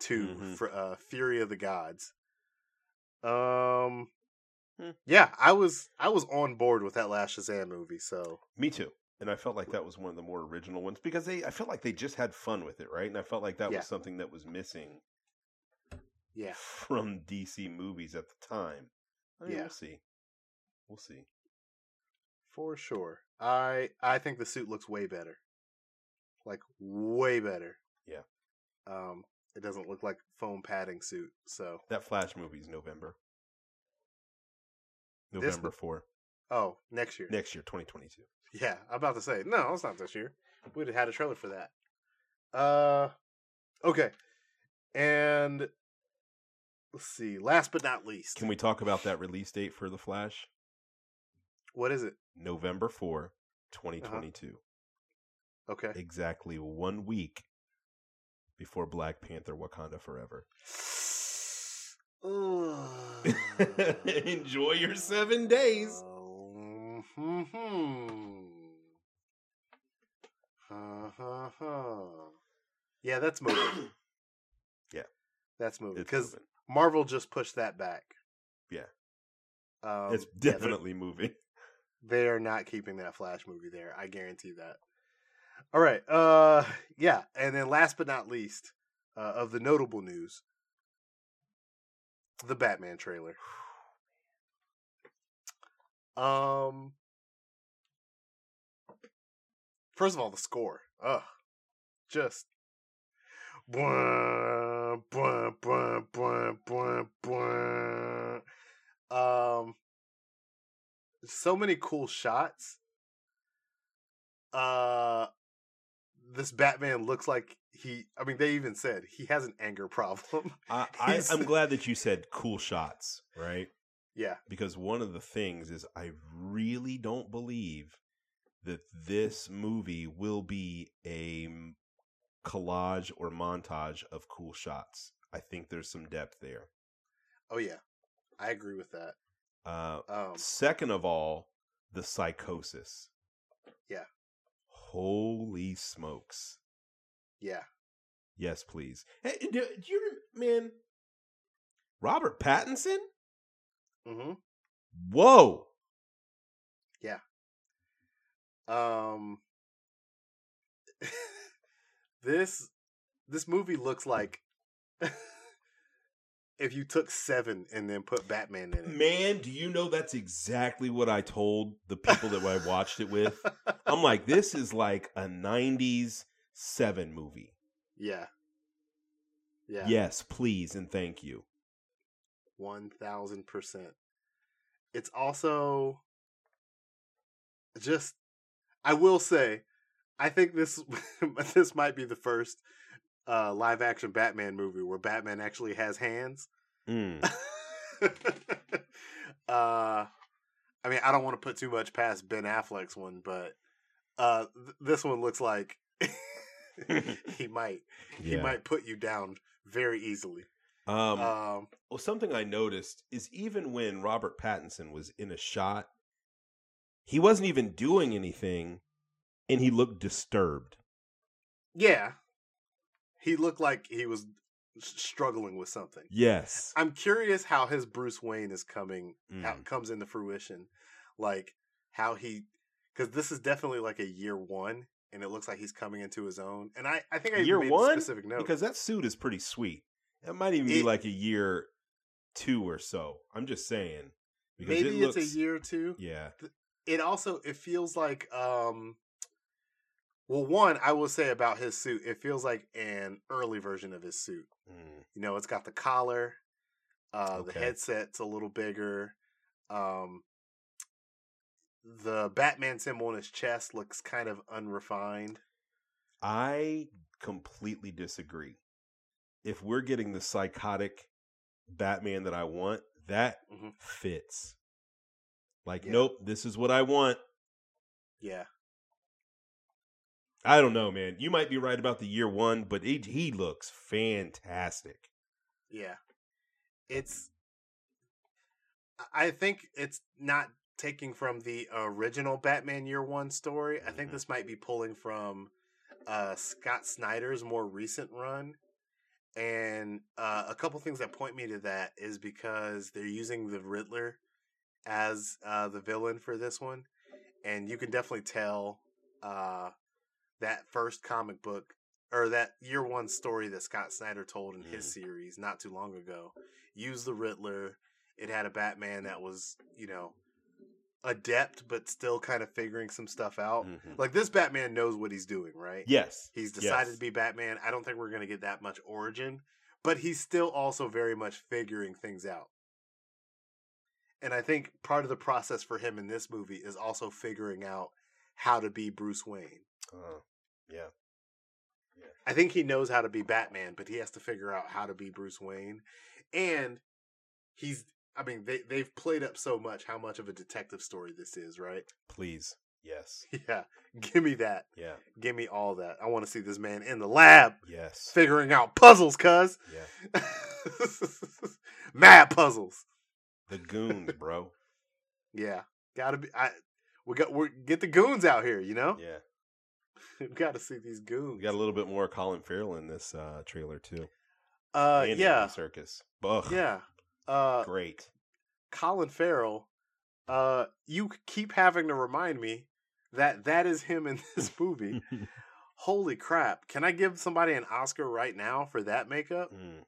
S1: 2
S2: Mhm.
S1: for uh, Fury of the Gods. Um,
S2: Hmm.
S1: yeah, I was I was on board with that last Shazam movie. So
S2: Me too. And I felt like that was one of the more original ones because they I felt like they just had fun with it, right? And I felt like that
S1: Yeah.
S2: was something that was missing
S1: yeah,
S2: from DC movies at the time. I mean,
S1: Yeah.
S2: we'll see. We'll see.
S1: for sure. I I think the suit looks way better, like way better.
S2: Yeah.
S1: Um, it doesn't look like foam padding suit. So
S2: That Flash movie is November.
S1: This-
S2: November 4.
S1: oh, next year.
S2: Next year, 2022.
S1: Yeah, I'm about to say no. It's not this year. We'd have had a trailer for that. Uh, okay, and let's see. Last but not least,
S2: Can we talk about that release date for The Flash?
S1: what is it?
S2: November 4,
S1: Uh-huh.
S2: 2022.
S1: Okay.
S2: Exactly one week before Black Panther Wakanda Forever. Enjoy your seven days.
S1: Mhm. Ha, ha, ha. Yeah, that's moving.
S2: Yeah.
S1: that's moving because. Marvel just pushed that back.
S2: Yeah.
S1: um,
S2: it's
S1: yeah,
S2: definitely moving.
S1: they are not keeping that Flash movie there. I guarantee that. All right. Uh, yeah, and then last but not least, uh, of the notable news, the Batman trailer. Um. First of all, the score. Ugh. Just. Um. So many cool shots. Uh. This Batman looks like he. I mean, they even said he has an anger problem.
S2: I, I, I'm glad that you said cool shots, right?
S1: yeah.
S2: Because one of the things is I really don't believe that this movie will be a collage or montage of cool shots. I think there's some depth there.
S1: Oh yeah. I agree with that.
S2: Uh,
S1: Um.
S2: second of all, the psychosis.
S1: Yeah.
S2: Holy smokes.
S1: Yeah.
S2: Yes, please. Hey, do, do you man? Robert Pattinson?
S1: Mm-hmm.
S2: Whoa!
S1: Um, this this movie looks like if you took Seven and then put Batman in it.
S2: Man, do you know that's exactly what I told the people that I watched it with? I'm like, this is like a 90s seven movie.
S1: yeah, yeah,
S2: Yes, please and thank you.
S1: one thousand percent. It's also just. I will say, I think this this might be the first uh, live action Batman movie where Batman actually has hands.
S2: Mm.
S1: uh, I mean, I don't want to put too much past Ben Affleck's one, but uh, th- this one looks like he might he might put you down very easily.
S2: Um,
S1: Um,
S2: well, something I noticed is even when Robert Pattinson was in a shot, he wasn't even doing anything, and he looked disturbed.
S1: yeah, he looked like he was struggling with something.
S2: Yes.
S1: I'm curious how his Bruce Wayne is coming, how
S2: Mm.
S1: it comes into fruition, like how he, because this is definitely like a year one, and it looks like he's coming into his own. And I, I think I
S2: Year
S1: made a specific note
S2: Because that suit is pretty sweet. It might even be like a year two or so. I'm just saying. Because
S1: maybe
S2: it
S1: it's a year or two.
S2: Yeah.
S1: It also it feels like um, well, one I will say about his suit, it feels like an early version of his suit.
S2: Mm.
S1: You know, it's got the collar, uh, the headset's a little bigger. Um, the Batman symbol on his chest looks kind of unrefined.
S2: I completely disagree. If we're getting the psychotic Batman that I want, that
S1: Mhm.
S2: fits. Like,
S1: Yeah.
S2: nope, this is what I want.
S1: Yeah,
S2: I don't know, man. You might be right about the year one, but he, he looks fantastic.
S1: yeah. It's. I- think it's not taking from the original Batman Year One story. I think
S2: Mhm.
S1: this might be pulling from uh, Scott Snyder's more recent run. And uh, a couple things that point me to that is because they're using the Riddler as uh, the villain for this one, and you can definitely tell uh, that first comic book or that year one story that Scott Snyder told in his
S2: Mm.
S1: series not too long ago used the Riddler. It had a Batman that was, you know, adept but still kind of figuring some stuff out.
S2: Mhm.
S1: Like this Batman knows what he's doing, right?
S2: Yes,
S1: He's decided
S2: yes.
S1: to be Batman. I don't think we're going to get that much origin, but he's still also very much figuring things out. And I think part of the process for him in this movie is also figuring out how to be Bruce Wayne.
S2: Uh, yeah.
S1: I think he knows how to be Batman, but he has to figure out how to be Bruce Wayne. And he's I mean, they they've played up so much how much of a detective story this is, right?
S2: Please. Yes.
S1: Yeah. Give me that.
S2: Yeah.
S1: Give me all that. I want to see this man in the lab
S2: Yes.
S1: figuring out puzzles, cuz.
S2: Yeah.
S1: Mad puzzles.
S2: The goons, bro.
S1: Yeah. Gotta be I we got we get the goons out here, you know?
S2: Yeah.
S1: we gotta see these goons.
S2: We got a little bit more Colin Farrell in this uh, trailer too.
S1: uh
S2: And
S1: yeah.
S2: Circus. Ugh.
S1: Yeah. Uh
S2: Great.
S1: Colin Farrell, uh, you keep having to remind me that that is him in this movie. Holy crap! Can I give somebody an Oscar right now for that makeup?
S2: Mm.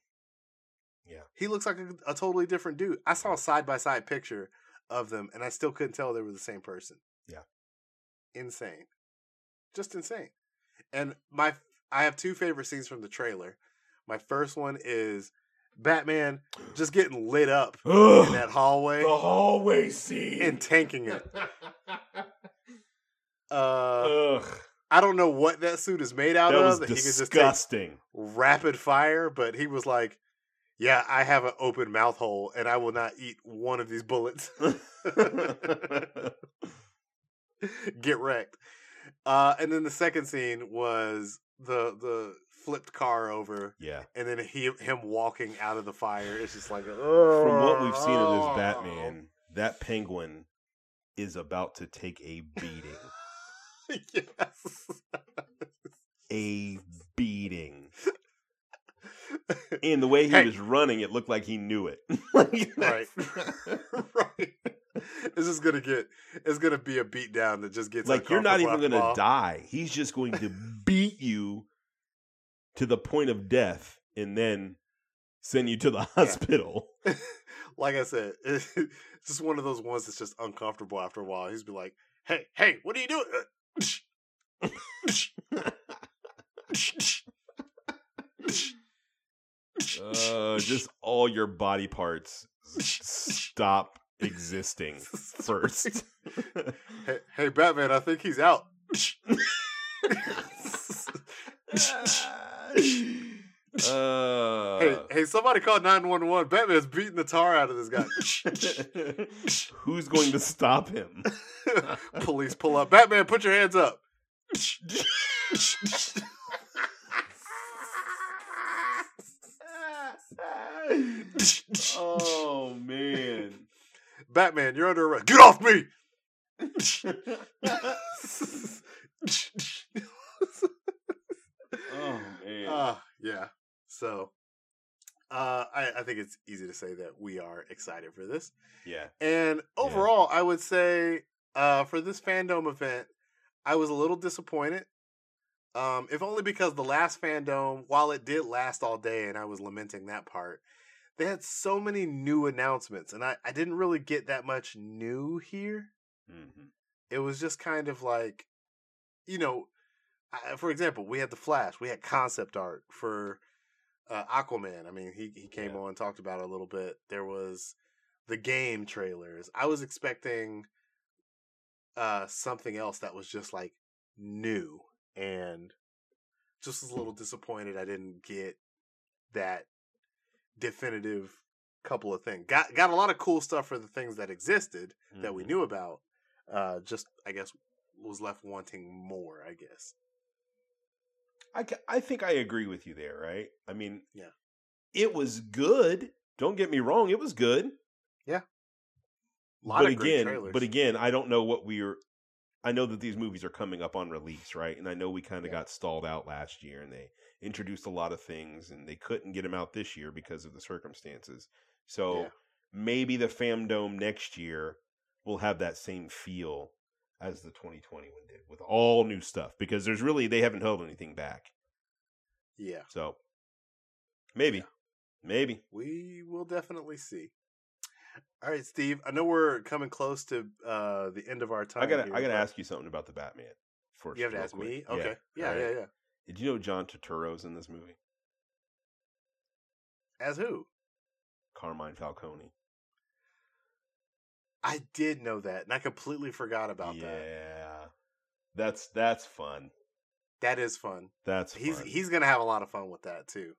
S1: He looks like a, a totally different dude. I saw a side by side picture of them, and I still couldn't tell they were the same person.
S2: Yeah.
S1: insane, just insane. And my, I have two favorite scenes from the trailer. My first one is Batman just getting lit up in that hallway
S2: the hallway scene.
S1: and tanking it. Uh,
S2: Ugh.
S1: I don't know what that suit is made out
S2: That
S1: of.
S2: was
S1: that he could just take
S2: disgusting.
S1: rapid fire, but he was like, "Yeah, I have an open mouth hole, and I will not eat one of these bullets." Get wrecked. Uh, and then the second scene was the the flipped car over,
S2: yeah.
S1: and then he him walking out of the fire. It's just like
S2: From what we've seen of
S1: Oh.
S2: this Batman, that penguin is about to take a beating.
S1: yes.
S2: A beating. And the way he
S1: Hey.
S2: was running, it looked like he knew it. Like,
S1: Right. right. It's just gonna get. It's gonna be a beat down that just gets
S2: like you're not even
S1: gonna while.
S2: die. He's just going to beat you to the point of death and then send you to the hospital.
S1: like I said, it's just one of those ones that's just uncomfortable after a while. He's be like, "Hey, hey, what are you doing?"
S2: Uh, just all your body parts stop existing first.
S1: hey, hey, Batman, I think he's out.
S2: uh,
S1: hey, hey, somebody call nine one one. Batman's beating the tar out of this guy.
S2: Who's going to stop him?
S1: Police pull up. Batman, put your hands up.
S2: oh man.
S1: Batman, you're under arrest. Get off me.
S2: Oh man.
S1: Uh, yeah. So, uh, I, I think it's easy to say that we are excited for this.
S2: yeah.
S1: And overall, I would say, uh, for this fandom event, I was a little disappointed. Um, if only because the last fandom, while it did last all day, and I was lamenting that part, they had so many new announcements, and I, I didn't really get that much new here.
S2: Mhm.
S1: It was just kind of like, you know, I, for example, we had the Flash, we had concept art for uh, Aquaman. I mean, he he came
S2: Yeah.
S1: on and talked about it a little bit. There was the game trailers. I was expecting uh something else that was just like new and just was a little disappointed I didn't get that definitive couple of things. Got got a lot of cool stuff for the things that existed that we
S2: Mhm.
S1: knew about. Uh just I guess was left wanting more, I guess.
S2: I, I think I agree with you there, right? I mean,
S1: Yeah.
S2: it was good. Don't get me wrong, it was good.
S1: Yeah, a lot
S2: but
S1: of great
S2: again,
S1: trailers.
S2: but again, I don't know what we are I know that these movies are coming up on release, right? And I know we kind of
S1: Yeah.
S2: got stalled out last year, and they introduced a lot of things, and they couldn't get them out this year because of the circumstances. So
S1: Yeah.
S2: maybe the Fandome next year will have that same feel as the 2020 one did, with all new stuff. Because there's really they haven't held anything back.
S1: Yeah.
S2: So maybe,
S1: Yeah.
S2: maybe.
S1: We will definitely see. All right, Steve. I know we're coming close to uh, the end of our time.
S2: I gotta
S1: here,
S2: I gotta ask you something about the Batman. First,
S1: You have to ask
S2: quick.
S1: me. Okay. Yeah, yeah,
S2: right.
S1: yeah.
S2: Did you know John Turturro's in this movie?
S1: As who?
S2: Carmine Falcone.
S1: I did know that, and I completely forgot about
S2: yeah,
S1: that.
S2: Yeah, that's that's fun.
S1: That is fun.
S2: That's
S1: He's
S2: fun.
S1: he's gonna have a lot of fun with that too.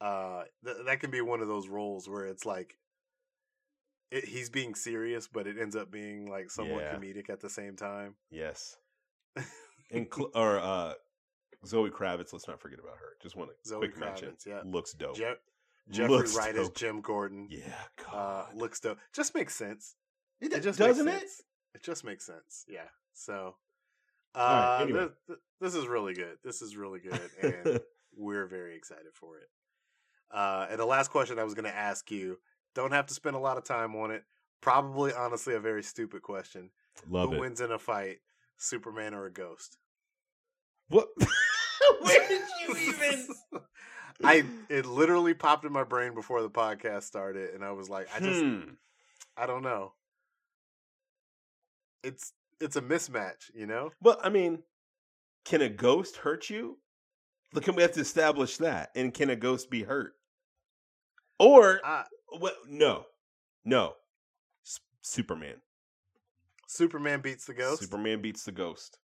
S1: Uh, th- that can be one of those roles where it's like it, he's being serious, but it ends up being like somewhat
S2: Yeah.
S1: comedic at the same time.
S2: yes, and Cl- or uh, Zoe Kravitz. Let's not forget about her. Just want to
S1: Zoe
S2: quick mention.
S1: Kravitz, yeah.
S2: looks dope.
S1: Je- Jeffrey
S2: Looks
S1: Wright as. Jim Gordon.
S2: Yeah,
S1: Uh,
S2: God.
S1: looks dope. Just makes sense.
S2: it,
S1: It just
S2: doesn't
S1: makes
S2: it?
S1: It just makes sense. Yeah. So, uh,
S2: right, anyway.
S1: th- th- this is really good. This is really good, and we're very excited for it. Uh, and the last question I was going to ask you, don't have to spend a lot of time on it. Probably, honestly, a very stupid question.
S2: Love
S1: Who
S2: it.
S1: wins in a fight, Superman or a ghost?
S2: What? Where did you even?
S1: I it literally popped in my brain before the podcast started, and I was like, I just
S2: Hmm.
S1: I don't know. It's it's a mismatch, you know.
S2: Well, I mean, can a ghost hurt you? Look, can we have to establish that? And can a ghost be hurt? Or
S1: I,
S2: well, no, no, S- Superman.
S1: Superman beats the ghost.
S2: Superman beats the ghost.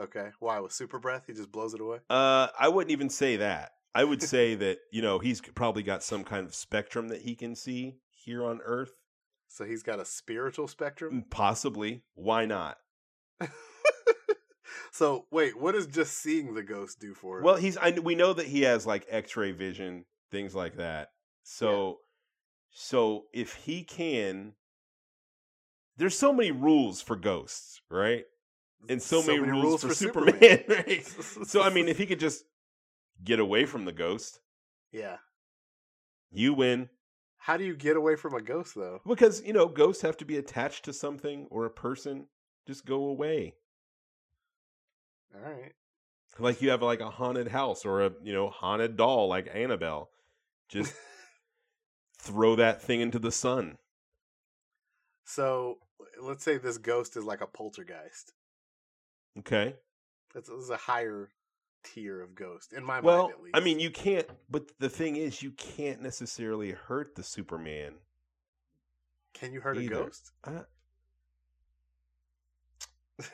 S1: Okay, why with super breath? He just blows it away.
S2: Uh, I wouldn't even say that. I would say that you know he's probably got some kind of spectrum that he can see here on Earth.
S1: So he's got a spiritual spectrum.
S2: Possibly. Why not?
S1: so wait, what does just seeing the ghost do for him?
S2: Well, he's. I, we know that he has like X-ray vision, things like that. So, so if he can, there's so many rules for ghosts, right? And so, many, rules, for, Superman, right? So I mean, if he could just get away from the ghost,
S1: yeah.
S2: you win.
S1: How do you get away from a ghost though?
S2: Because you know, ghosts have to be attached to something or a person. Just go away.
S1: All right.
S2: Like you have like a haunted house or a you know haunted doll like Annabelle. Just throw that thing into the sun.
S1: So let's say this ghost is like a poltergeist.
S2: Okay.
S1: That's a higher tier of ghost in my
S2: Well,
S1: mind. At least.
S2: I mean, you can't. But the thing is, you can't necessarily hurt the Superman.
S1: can you hurt
S2: either.
S1: a ghost?
S2: I, I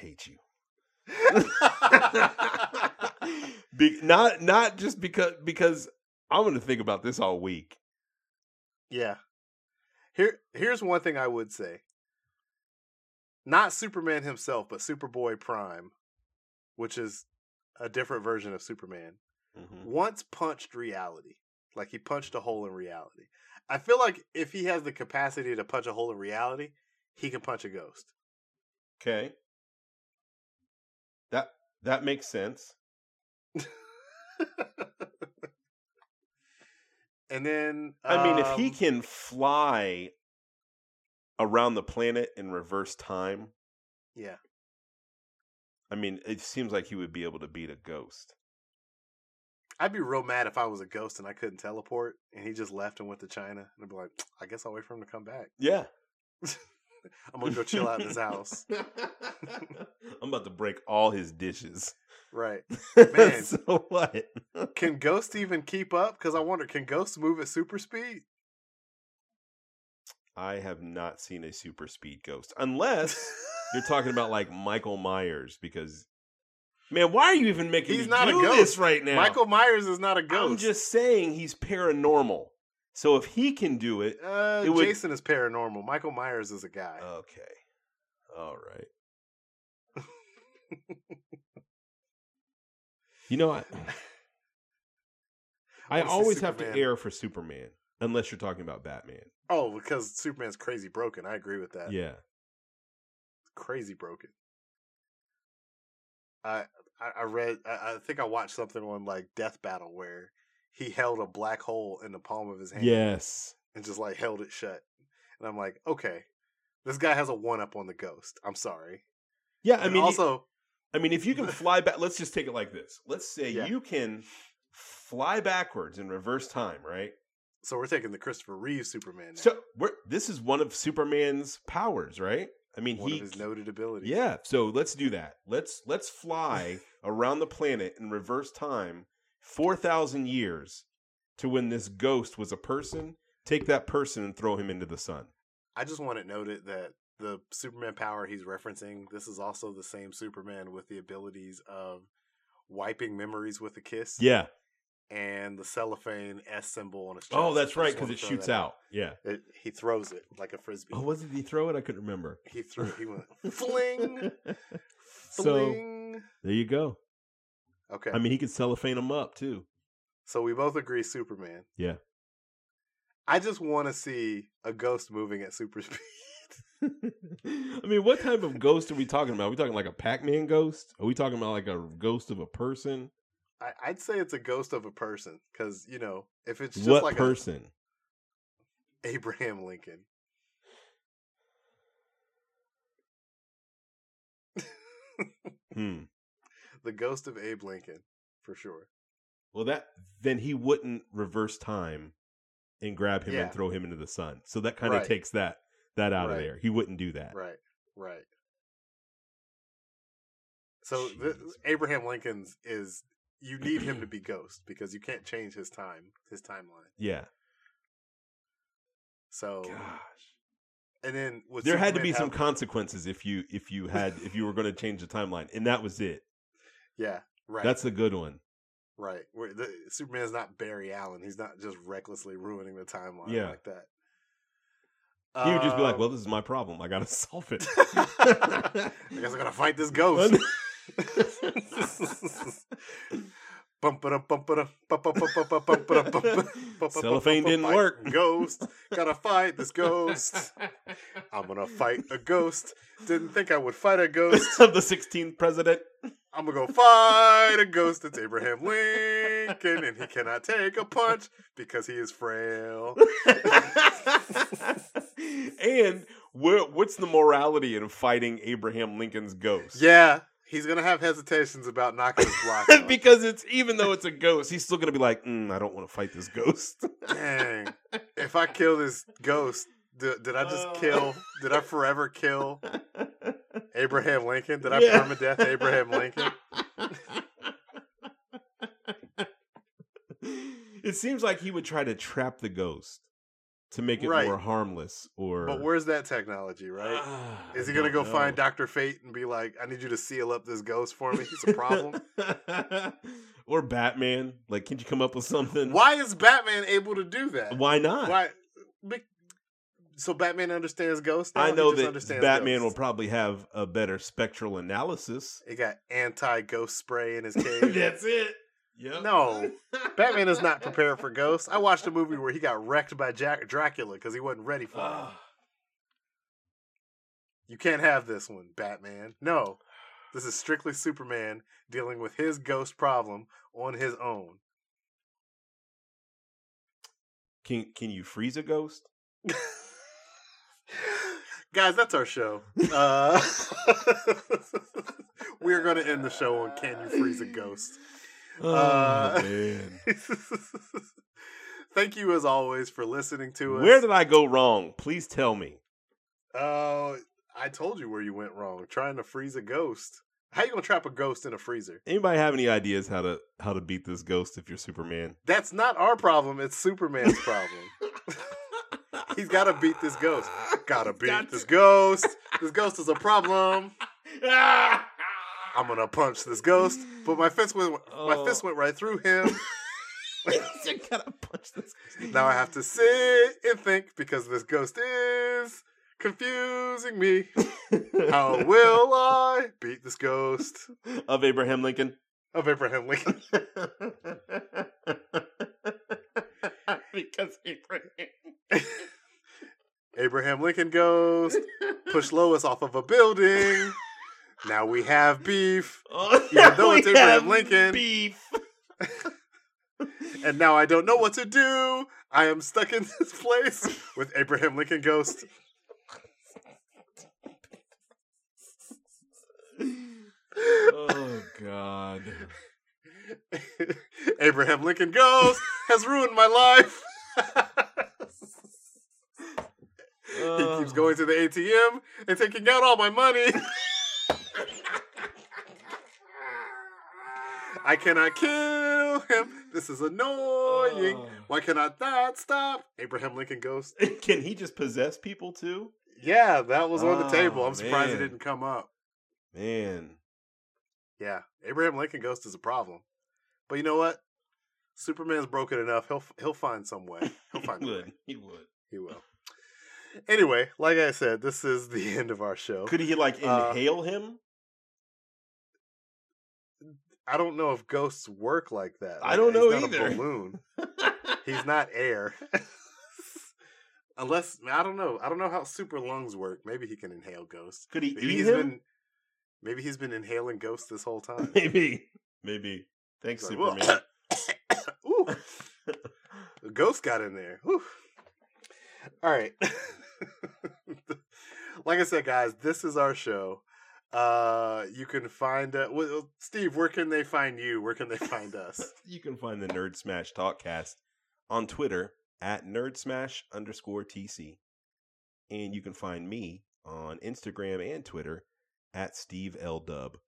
S2: hate you. Be, not not just because because I'm going to think about this all week.
S1: Yeah. Here here's one thing I would say. Not Superman himself, but Superboy Prime, which is a different version of Superman,
S2: Mm-hmm.
S1: once punched reality. Like he punched a hole in reality. I feel like if he has the capacity to punch a hole in reality, he can punch a ghost.
S2: Okay. That that makes sense.
S1: and then
S2: I mean, if he
S1: um,
S2: can fly around the planet in reverse time,
S1: Yeah.
S2: I mean, it seems like he would be able to beat a ghost.
S1: I'd be real mad if I was a ghost and I couldn't teleport and he just left and went to China. And I'd be like, I guess I'll wait for him to come back.
S2: Yeah.
S1: I'm gonna go chill out in his house.
S2: I'm about to break all his dishes.
S1: Right. Man.
S2: so what?
S1: Can Ghost even keep up? Because I wonder, can Ghost move at super speed?
S2: I have not seen a super speed ghost unless you're talking about like Michael Myers because man, why are you even making
S1: He's
S2: me
S1: not a ghost.
S2: this right now?
S1: Michael Myers is not a ghost.
S2: I'm just saying he's paranormal. So if he can do it,
S1: Uh,
S2: it would-
S1: Jason is paranormal. Michael Myers is a guy.
S2: okay. All right. You know, I, I always have to air for Superman unless you're talking about Batman.
S1: oh, because Superman's crazy broken. I agree with that.
S2: Yeah.
S1: crazy broken. I I, I read I, I think I watched something on like Death Battle where he held a black hole in the palm of his hand
S2: Yes.
S1: and just like held it shut. And I'm like, okay, this guy has a one up on the ghost. I'm sorry.
S2: Yeah, I
S1: And
S2: mean,
S1: also,
S2: I mean, if you can fly back, let's just take it like this. Let's say
S1: Yeah.
S2: you can fly backwards in reverse time, right?
S1: So we're taking the Christopher Reeve Superman now.
S2: So we're, this is one of Superman's powers, right? I mean,
S1: one
S2: he
S1: of his noted abilities.
S2: Yeah, so let's do that. Let's let's fly around the planet in reverse time 4000 years to when this ghost was a person, take that person and throw him into the sun.
S1: I just want it noted that the Superman power he's referencing, this is also the same Superman with the abilities of wiping memories with a kiss
S2: Yeah.
S1: And the cellophane S symbol on his oh, chest.
S2: Oh, that's right cuz it shoots
S1: that
S2: out. Yeah.
S1: It, he throws it like a frisbee.
S2: Oh, was it he throw it? I couldn't remember.
S1: He threw. He went fling,
S2: so
S1: fling.
S2: there you go.
S1: Okay,
S2: I mean, he could cellophane them up too.
S1: so we both agree Superman.
S2: Yeah.
S1: I just want to see a ghost moving at super speed.
S2: I mean, what type of ghost are we talking about? Are we talking like a Pac-Man ghost? Are we talking about like a ghost of a person?
S1: I, I'd say it's a ghost of a person because you know if it's just
S2: what
S1: like
S2: person?
S1: a Abraham Lincoln.
S2: Hmm.
S1: the ghost of Abe Lincoln, for sure.
S2: Well, that then he wouldn't reverse time and grab him
S1: Yeah.
S2: and throw him into the sun. So that kind of
S1: Right.
S2: takes that that out of there. He wouldn't do that.
S1: Right, right. So Abraham Lincoln's is you need him to be ghost because you can't change his time, his timeline.
S2: Yeah.
S1: So
S2: Gosh.
S1: and then
S2: There had to be some consequences if you if you had if you were going to change the timeline, and that was it.
S1: yeah, right.
S2: That's a good one.
S1: right. Where the, Superman's not Barry Allen. He's not just recklessly ruining the timeline
S2: Yeah.
S1: like that.
S2: He would just be like,
S1: Um,
S2: "Well, this is my problem. I got to solve it."
S1: I guess I gotta fight this ghost.
S2: Cellophane didn't work.
S1: Ghost. Gotta fight this ghost. I'm gonna fight a ghost. Didn't think I would fight a ghost.
S2: Of the 16th president.
S1: I'm gonna go fight a ghost. It's Abraham Lincoln, and he cannot take a punch because he is frail.
S2: and what's the morality in fighting Abraham Lincoln's ghost?
S1: Yeah he's gonna have hesitations about knocking his block. off.
S2: because it's even though it's a ghost, he's still gonna be like, mm, I don't want to fight this ghost.
S1: Dang. If I kill this ghost, did, did I just
S2: Oh.
S1: kill? Did I forever kill Abraham Lincoln? Did I
S2: Yeah.
S1: permadeath Abraham Lincoln?
S2: it seems like he would try to trap the ghost to make it
S1: Right.
S2: more harmless, or
S1: But where's that technology, right?
S2: Ah,
S1: Is he gonna go
S2: don't
S1: find. Doctor Fate and be like, "I need you to seal up this ghost for me. It's a problem."
S2: or Batman? Like, can you come up with something?
S1: Why is Batman able to do that?
S2: Why not?
S1: Why? So Batman understands ghosts.
S2: I know that Batman will probably have a better spectral analysis.
S1: He got anti-ghost spray in his cave.
S2: That's it. Yep.
S1: No, Batman is not prepared for ghosts. I watched a movie where he got wrecked by Jack- Dracula because he wasn't ready for it.
S2: Ah.
S1: You can't have this one, Batman. No, this is strictly Superman dealing with his ghost problem on his own.
S2: can can you freeze a ghost?
S1: Guys, that's our show. Uh, we're going to end the show on Can You Freeze a Ghost?
S2: Oh
S1: Uh,
S2: man.
S1: Thank you, as always, for listening to us.
S2: Where did I go wrong? Please tell me.
S1: Oh, I told you where you went wrong. Trying to freeze a ghost. How you gonna trap a ghost in a freezer?
S2: Anybody have any ideas how to how to beat this ghost if you're Superman?
S1: That's not our problem. It's Superman's problem. He's got to beat this ghost. Gotta beat
S2: Got
S1: this
S2: to-
S1: ghost. This ghost is a problem.
S2: Ah!
S1: I'm gonna punch this ghost, but my fist went. My
S2: Oh.
S1: fist went right through him.
S2: you gotta punch this.
S1: now I have to sit and think because this ghost is confusing me. How will I beat this ghost
S2: of Abraham Lincoln?
S1: of Abraham Lincoln?
S2: because Abraham.
S1: Abraham Lincoln Ghost push Lois off of a building. Now we have beef,
S2: Oh,
S1: Even though it's Abraham
S2: have
S1: Lincoln.
S2: Beef.
S1: and now I don't know what to do. I am stuck in this place with Abraham Lincoln Ghost.
S2: Oh God.
S1: Abraham Lincoln Ghost has ruined my life. he keeps oh. going to the ATM and taking out all my money. I cannot kill him. This is annoying.
S2: Oh.
S1: Why cannot that stop? Abraham Lincoln Ghost.
S2: Can he just possess people too?
S1: Yeah, that was on the table.
S2: Oh,
S1: I'm surprised it didn't come up.
S2: Man.
S1: Yeah, Abraham Lincoln Ghost is a problem. But you know what? Superman's broken enough. He'll he'll find some way. He'll find
S2: he
S1: a
S2: would.
S1: way.
S2: He would.
S1: He will. Anyway, like I said, this is the end of our show.
S2: Could he like
S1: Uh,
S2: inhale him?
S1: I don't know if ghosts work like that.
S2: I don't
S1: he's
S2: know
S1: not
S2: either.
S1: A balloon. He's not air. Unless I don't know. I don't know how super lungs work. Maybe he can inhale ghosts.
S2: Could he
S1: Maybe
S2: eat
S1: he's
S2: him?
S1: been. Maybe he's been inhaling ghosts this whole time.
S2: Maybe. Maybe. Thanks,
S1: like,
S2: Superman.
S1: Ooh, the ghost got in there. Whew. All right. like I said, guys, this is our show. Uh, you can find uh, well, Steve. Where can they find you? Where can they find us?
S2: you can find the Nerd Smash Talkcast on Twitter at Nerd Smash underscore TC. And you can find me on Instagram and Twitter at Steve L Dub.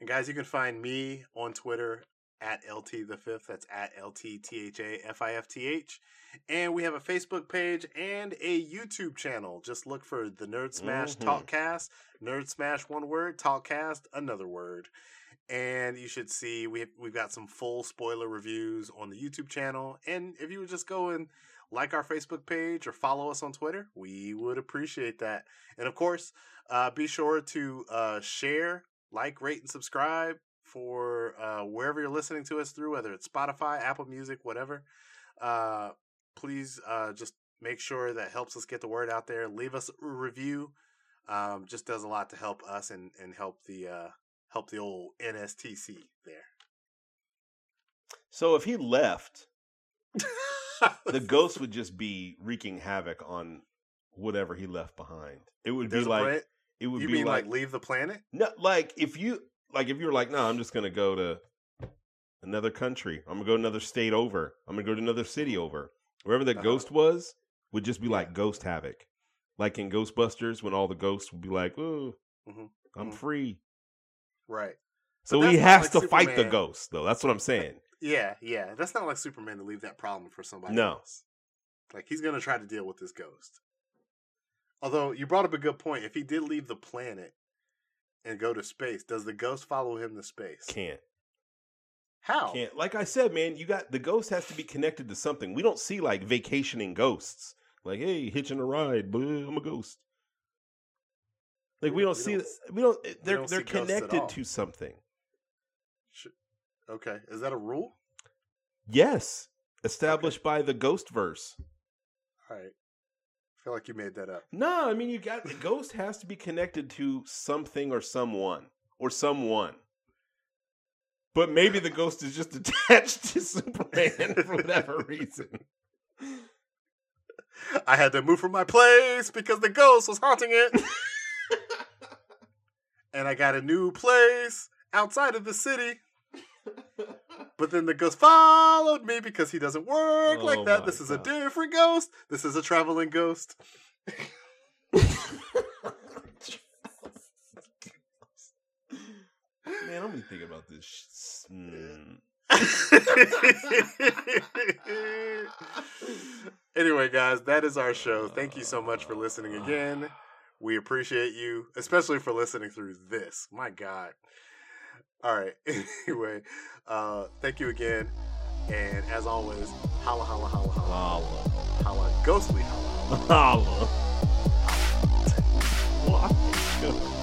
S1: And guys, you can find me on Twitter at LT the fifth. That's at LT T H A F I F T H. And we have a Facebook page and a YouTube channel. Just look for the Nerd Smash
S2: Mhm.
S1: Talkcast. Nerd Smash one word, Talkcast another word. And you should see we we've got some full spoiler reviews on the YouTube channel. And if you would just go and like our Facebook page or follow us on Twitter, we would appreciate that. And of course, uh, be sure to uh, share, like, rate, and subscribe for uh, wherever you're listening to us through, whether it's Spotify, Apple Music, whatever. Uh, please uh, just make sure that helps us get the word out there. Leave us a review. Um, just does a lot to help us and, and help the uh, help the old NSTC there.
S2: So if he left, the ghost would just be wreaking havoc on whatever he left behind. It would
S1: There's
S2: be like it would
S1: you
S2: be
S1: mean like,
S2: like,
S1: leave the planet?
S2: no, like if you like if you're like, no, I'm just gonna go to another country. I'm gonna go to another state over. I'm gonna go to another city over. Wherever the
S1: Uh-huh.
S2: ghost was would just be
S1: Yeah.
S2: like ghost havoc. Like in Ghostbusters when all the ghosts would be like, "Oh,
S1: Mhm,
S2: I'm
S1: mhm.
S2: free."
S1: Right.
S2: So he has
S1: like
S2: to fight the ghost, though. That's what I'm saying.
S1: Yeah, yeah. That's not like Superman to leave that problem for somebody
S2: No.
S1: else. Like he's gonna try to deal with this ghost. Although you brought up a good point. If he did leave the planet and go to space, does the ghost follow him to space?
S2: Can't.
S1: How?
S2: Can't. Like I said, man, you got the ghost has to be connected to something. We don't see like vacationing ghosts. Like, hey, hitching a ride, I'm a ghost. Like we
S1: We-
S2: don't
S1: we
S2: see.
S1: don't
S2: We don't. They're
S1: don't
S2: they're
S1: see ghosts at
S2: connected to something.
S1: Okay, is that a rule?
S2: Yes, established by the ghost verse.
S1: All right. Feel like you made that up.
S2: No, I mean you got the ghost has to be connected to something or someone or someone. But maybe the ghost is just attached to Superman for whatever reason.
S1: I had to move from my place because the ghost was haunting it. and I got a new place outside of the city. But then the ghost followed me because he doesn't work
S2: Oh
S1: like that. This is a different ghost. This is a traveling ghost.
S2: Man, I'm gonna think about this. sh- mm.
S1: anyway, guys, that is our show. Thank you so much for listening again. We appreciate you, especially for listening through this. My God. All right. anyway, uh, thank you again. And as always, holla, holla, holla, holla.
S2: Holla.
S1: Holla, ghostly holla. Holla. holla. holla. holla. holla. holla.
S2: holla.